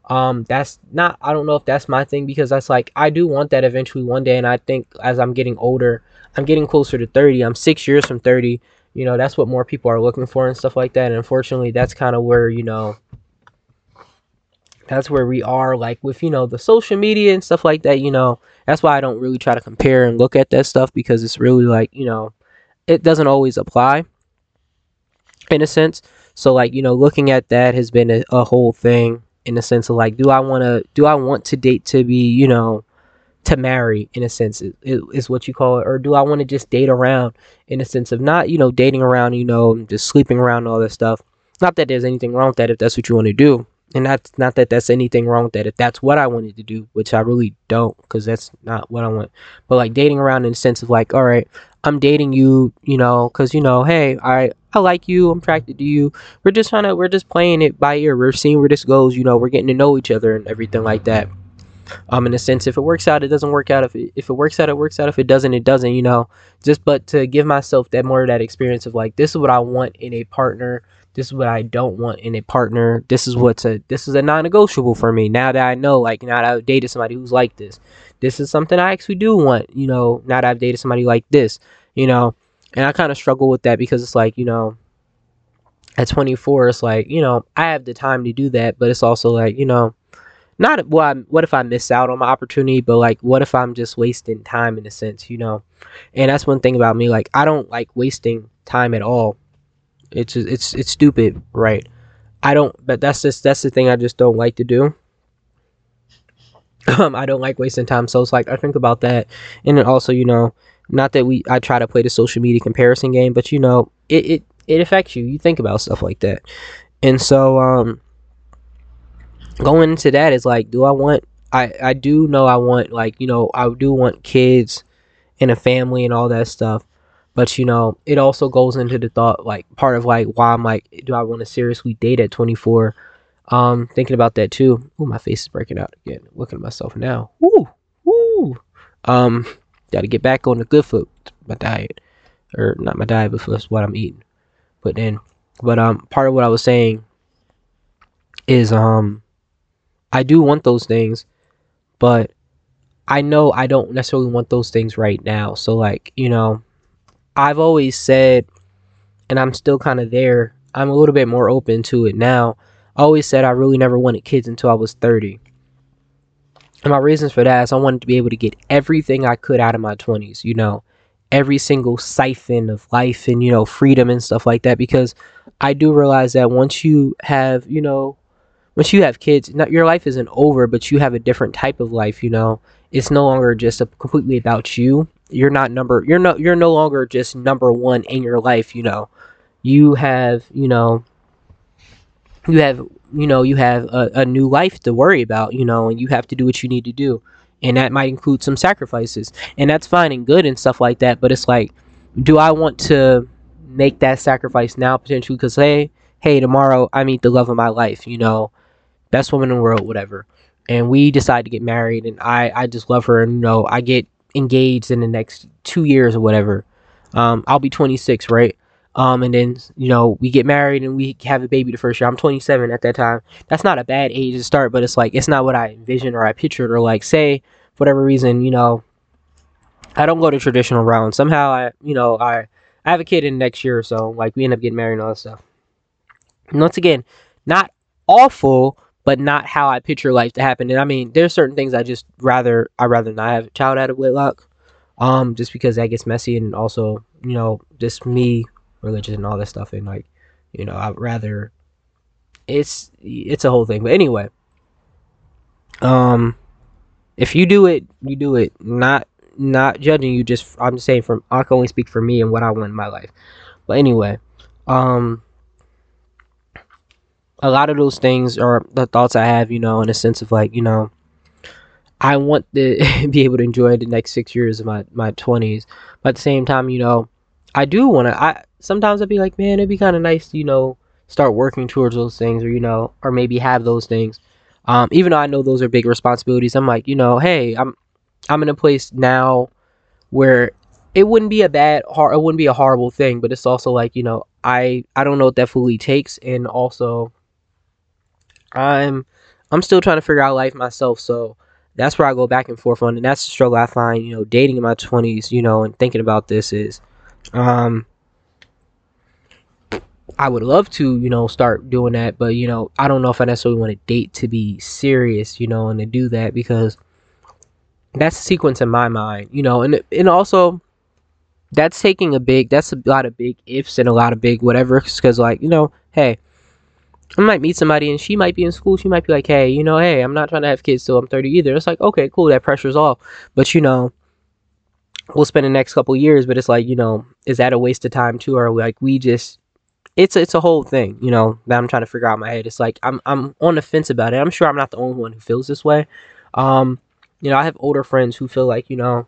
Speaker 1: Um, that's not. I don't know if that's my thing because that's like I do want that eventually one day, and I think as I'm getting older, I'm getting closer to 30. I'm six years from 30. You know, that's what more people are looking for and stuff like that. And unfortunately, that's kind of where you know that's where we are like with you know the social media and stuff like that you know. That's why i don't really try to compare and look at that stuff because it's really like you know it doesn't always apply in a sense. So like you know looking at that has been a, a whole thing in the sense of like do i want to do i want to date to be you know to marry in a sense is, is what you call it? Or do i want to just date around in a sense of not you know dating around you know just sleeping around and all this stuff? Not that there's anything wrong with that if that's what you want to do and that's not that that's anything wrong with that. If that's what i wanted to do which i really don't because that's not what i want. But like dating around in the sense of like all right i'm dating you you know because you know hey i i like you i'm attracted to you. We're just trying to we're just playing it by ear. We're seeing where this goes you know we're getting to know each other and everything like that. Um in a sense if it works out it doesn't work out. If it, if it works out it works out. If it doesn't it doesn't you know. Just but to give myself that more of that experience of like this is what i want in a partner this is what I don't want in a partner. This is what's a this is a non-negotiable for me. Now that I know, like now that I've dated somebody who's like this, this is something I actually do want. You know, now that I've dated somebody like this, you know, and I kind of struggle with that because it's like you know, at 24, it's like you know I have the time to do that, but it's also like you know, not well, I'm, what if I miss out on my opportunity, but like what if I'm just wasting time in a sense, you know? And that's one thing about me. Like I don't like wasting time at all. It's it's it's stupid, right? I don't. But that's just that's the thing I just don't like to do. [LAUGHS] Um, I don't like wasting time, so it's like I think about that, and then also, you know, not that we I try to play the social media comparison game, but you know, it it it affects you. You think about stuff like that, and so um, going into that is like, do I want? I I do know I want like you know I do want kids and a family and all that stuff. But you know, it also goes into the thought like part of like why I'm like, do I want to seriously date at 24? Um, thinking about that too. Ooh, my face is breaking out again. Looking at myself now. Woo, woo. Um, got to get back on the good foot, my diet, or not my diet, but what I'm eating. But then, but um, part of what I was saying is um, I do want those things, but I know I don't necessarily want those things right now. So like, you know, I've always said, and I'm still kind of there. I'm a little bit more open to it now. I always said I really never wanted kids until I was 30. And my reasons for that is I wanted to be able to get everything I could out of my 20s, you know, every single siphon of life and, you know, freedom and stuff like that. Because I do realize that once you have, you know, once you have kids, not, your life isn't over, but you have a different type of life, you know. It's no longer just a, completely about you you're not number you're no you're no longer just number one in your life you know. You have you know you have you know you have a, a new life to worry about you know and you have to do what you need to do. And that might include some sacrifices. And that's fine and good and stuff like that but it's like do i want to make that sacrifice now potentially? Because hey hey tomorrow i meet the love of my life you know best woman in the world whatever. And we decide to get married and i i just love her and you know i get engaged in the next two years or whatever. Um, I'll be 26, right? Um, and then you know we get married and we have a baby the first year. I'm 27 at that time. That's not a bad age to start, but it's like it's not what I envisioned or I pictured or like say for whatever reason, you know, I don't go the traditional route. Somehow I, you know, I I have a kid in next year or so. Like we end up getting married and all that stuff. And once again, not awful, but not how I picture life to happen. And I mean, there's certain things I just rather I rather not have a child out of wedlock, um, just because that gets messy and also you know just me religious and all that stuff and like you know I'd rather it's it's a whole thing. But anyway, um, if you do it, you do it. Not not judging you. Just I'm just saying from I can only speak for me and what I want in my life. But anyway, um a lot of those things are the thoughts I have, you know, in a sense of like, you know, I want to [LAUGHS] be able to enjoy the next six years of my my twenties, but at the same time, you know, I do want to. I sometimes I'd be like, man, it'd be kind of nice to, you know, start working towards those things, or you know, or maybe have those things. Um, even though I know those are big responsibilities, I'm like, you know, hey, I'm I'm in a place now where it wouldn't be a bad, hard, it wouldn't be a horrible thing, but it's also like, you know, I I don't know what that fully takes, and also I'm I'm still trying to figure out life myself, so that's where I go back and forth on, and that's the struggle I find, you know, dating in my twenties, you know, and thinking about this is, um, I would love to, you know, start doing that, but you know, I don't know if I necessarily want to date to be serious, you know, and to do that because that's a sequence in my mind, you know, and and also that's taking a big, that's a lot of big ifs and a lot of big whatever, because like you know, hey, I might meet somebody and she might be in school. She might be like, hey, you know, hey, I'm not trying to have kids till I'm 30 either. It's like, okay, cool, that pressure's off. But, you know, we'll spend the next couple years, but it's like, you know, is that a waste of time too? Or like, we just, it's, it's a whole thing, you know, that I'm trying to figure out in my head. It's like, I'm, I'm on the fence about it. I'm sure I'm not the only one who feels this way. Um, you know, I have older friends who feel like, you know,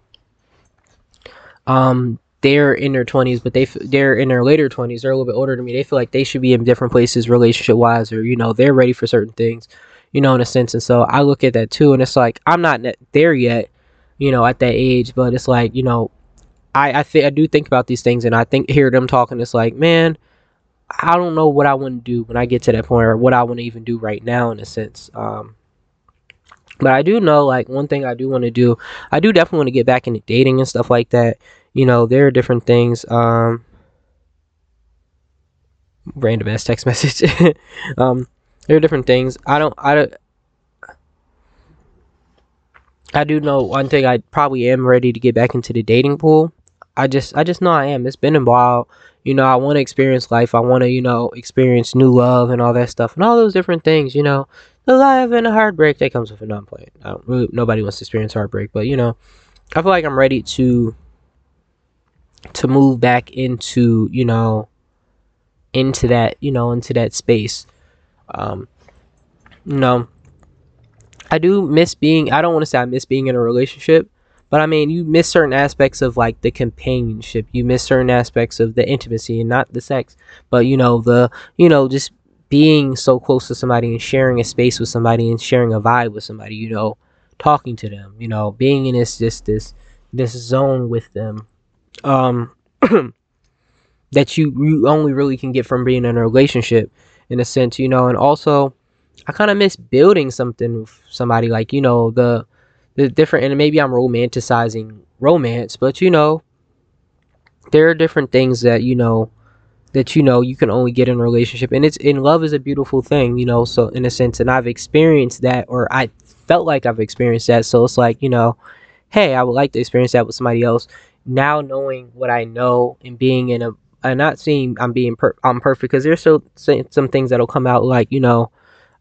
Speaker 1: um, they're in their 20s but they they're in their later 20s they're a little bit older than me. They feel like they should be in different places relationship wise or you know they're ready for certain things you know in a sense. And so i look at that too and it's like i'm not there yet you know at that age but it's like you know i i i do think about these things and i think hear them talking it's like man i don't know what i want to do when i get to that point or what i want to even do right now in a sense. Um but I do know, like, one thing I do want to do, I do definitely want to get back into dating and stuff like that you know, there are different things. Um, random ass text [LAUGHS] message. um, there are different things. I don't. I don't. I do know one thing. I probably am ready to get back into the dating pool. I just, I just know I am. It's been a while. You know, I want to experience life. I want to, you know, experience new love and all that stuff and all those different things. You know, the love and the heartbreak that comes with a non-playing. Really. Nobody wants to experience heartbreak, but you know, I feel like I'm ready to to move back into, you know, into that, you know, into that space. Um, you know, I do miss being. I don't want to say I miss being in a relationship, but I mean, you miss certain aspects of like the companionship. You miss certain aspects of the intimacy and not the sex, but you know the you know just being so close to somebody and sharing a space with somebody and sharing a vibe with somebody. You know, talking to them. You know, being in this just this this zone with them. Um, [CLEARS THROAT] that you you only really can get from being in a relationship, in a sense. You know, and also I kind of miss building something with somebody like you know the the different and maybe I'm romanticizing romance, but you know there are different things that you know that you know you can only get in a relationship and it's in love is a beautiful thing, you know, so in a sense and I've experienced that or I felt like I've experienced that. So it's like, you know, hey, I would like to experience that with somebody else. Now knowing what I know and being in a I'm not saying I'm being per- I'm perfect because there's still some things that'll come out like, you know,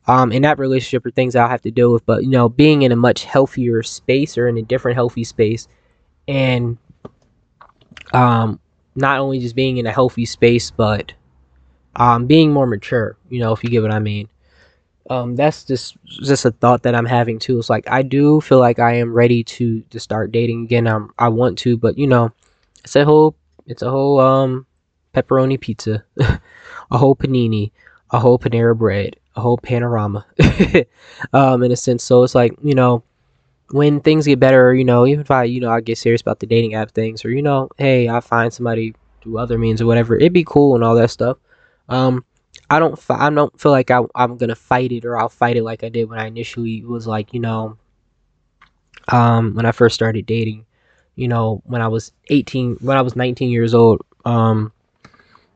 Speaker 1: um, in that relationship or things I'll have to deal with. But you know, being in a much healthier space or in a different healthy space, and um, not only just being in a healthy space, but um, being more mature. You know, if you get what I mean. Um, that's just just a thought that I'm having too. It's like I do feel like I am ready to to start dating again. I'm I want to, but you know, it's a whole it's a whole um pepperoni pizza, [LAUGHS] a whole panini, a whole Panera bread, a whole panorama [LAUGHS] um, in a sense. So it's like, you know, when things get better, you know, even if I, you know, I get serious about the dating app things or, you know, hey, I find somebody through other means or whatever, it'd be cool and all that stuff. Um, I don't, I don't feel like I, I'm gonna fight it or I'll fight it like I did when I initially was like, you know, um, when I first started dating, you know, when I was 18, when I was 19 years old, um,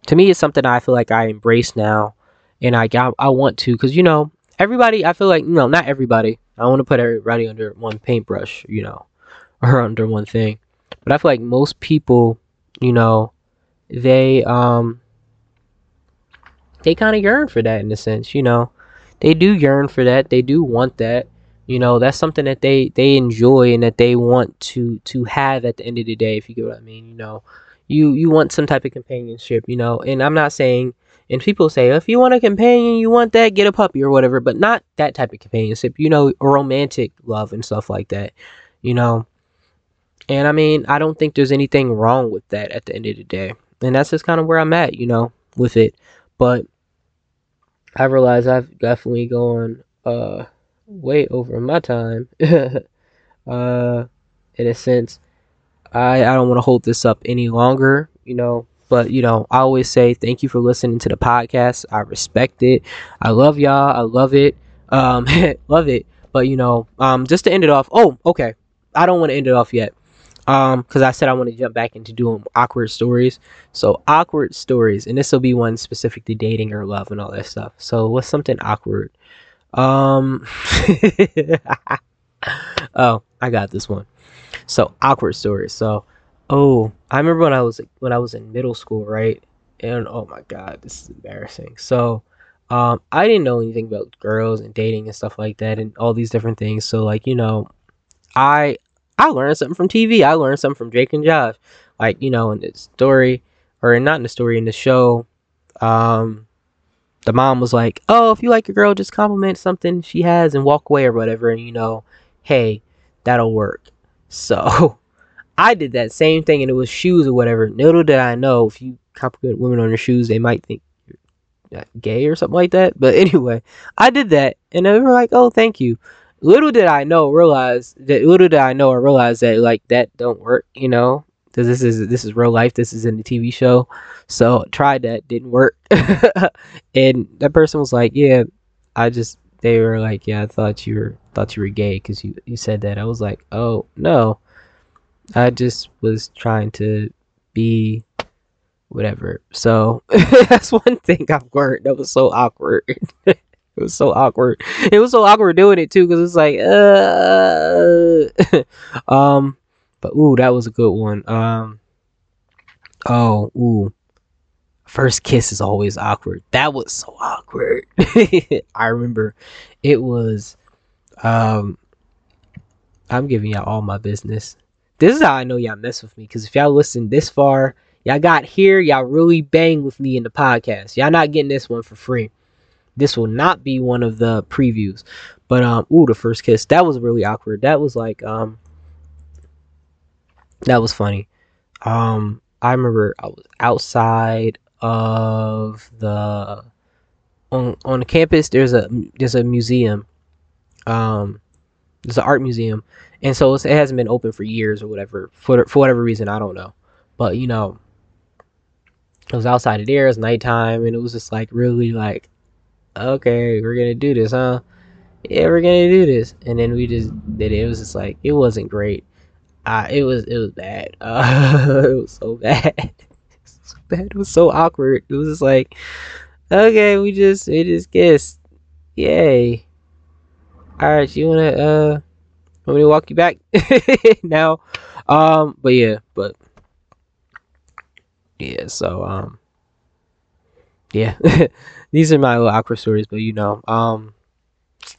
Speaker 1: to me, it's something I feel like I embrace now. And I got I want to because you know everybody I feel like you no not everybody. I want to put everybody under one paintbrush you know [LAUGHS] or under one thing. But I feel like most people you know they um they kind of yearn for that in a sense you know they do yearn for that they do want that you know that's something that they they enjoy and that they want to to have at the end of the day if you get what I mean you know you you want some type of companionship you know and I'm not saying and people say, if you want a companion, you want that, get a puppy or whatever, but not that type of companionship, you know, romantic love and stuff like that, you know. And I mean, I don't think there's anything wrong with that at the end of the day. And that's just kind of where I'm at, you know, with it. But I realize I've definitely gone uh way over my time. [LAUGHS] uh in a sense. I I don't want to hold this up any longer, you know. But you know, I always say thank you for listening to the podcast. I respect it. I love y'all. I love it. Um, [LAUGHS] love it. But you know, um, just to end it off. Oh, okay. I don't want to end it off yet. Um, because I said I want to jump back into doing awkward stories. So awkward stories, and this will be one specific to dating or love and all that stuff. So what's something awkward? Um. [LAUGHS] oh, I got this one. So awkward stories. So Oh, I remember when I was when I was in middle school, right? And oh my god, this is embarrassing. So, um, I didn't know anything about girls and dating and stuff like that, and all these different things. So, like you know, I I learned something from TV. I learned something from Jake and Josh. Like you know, in the story, or not in the story, in the show, um, the mom was like, "Oh, if you like a girl, just compliment something she has and walk away or whatever." And you know, hey, that'll work. So [LAUGHS] I did that same thing, and it was shoes or whatever. Little did I know, if you compliment women on their shoes, they might think you're gay or something like that. But [LAUGHS] anyway, I did that, and they were like, "Oh, thank you." Little did I know, realize that little did I know or realize that like that don't work, you know, because this is this is real life. This is in the TV show, so tried that, didn't work, [LAUGHS] and that person was like, "Yeah, I just." They were like, "Yeah, I thought you were thought you were gay because you you said that." I was like, "Oh no." I just was trying to be whatever. So [LAUGHS] that's one thing I've learned that was so awkward. [LAUGHS] it was so awkward. [LAUGHS] It was so awkward doing it too because it's like, uh, [LAUGHS] um, but ooh, that was a good one. Um, oh, ooh, first kiss is always awkward. That was so awkward. [LAUGHS] I remember it was, um, I'm giving y'all all my business. This is how I know y'all mess with me because if y'all listen this far, y'all got here, y'all really bang with me in the podcast. Y'all not getting this one for free. This will not be one of the previews. But um, ooh, the first kiss that was really awkward. That was like um, that was funny. Um, I remember I was outside of the on on the campus. There's a there's a museum. Um, there's an art museum, and so it hasn't been open for years or whatever for for whatever reason I don't know. But you know, it was outside of there. It was nighttime, and it was just like really like okay, we're gonna do this, huh? Yeah, we're gonna do this, and then we just did it. It was just like it wasn't great. Uh, it was it was bad. Uh, [LAUGHS] it was so bad. [LAUGHS] so bad. It was so awkward. It was just like, okay, we just we just kissed. Yay. All right, you wanna uh, want me to walk you back [LAUGHS] now? Um, but yeah, but yeah, so um, yeah. These are my little awkward stories, but you know, um,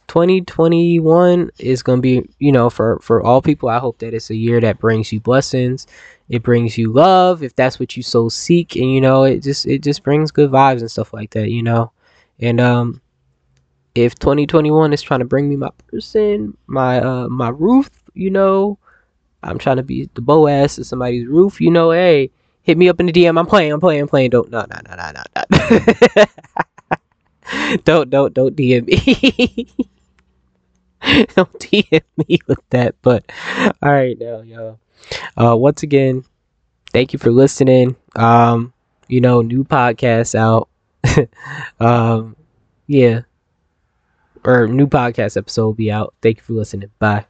Speaker 1: 2021 is gonna be, you know, for for all people. I hope that it's a year that brings you blessings. It brings you love, if that's what you so seek, and you know, it just it just brings good vibes and stuff like that, you know. And um, if 2021 is trying to bring me my person, my uh my Ruth, you know, I'm trying to be the Boaz to somebody's Ruth, you know, hey, hit me up in the DM. I'm playing, I'm playing, I'm playing. Don't no no no no no. no. [LAUGHS] [LAUGHS] don't don't don't DM me. [LAUGHS] don't DM me with that. But all right now, y'all. Uh, once again, thank you for listening. Um, you know, new podcast out. [LAUGHS] um, yeah, or new podcast episode will be out. Thank you for listening. Bye.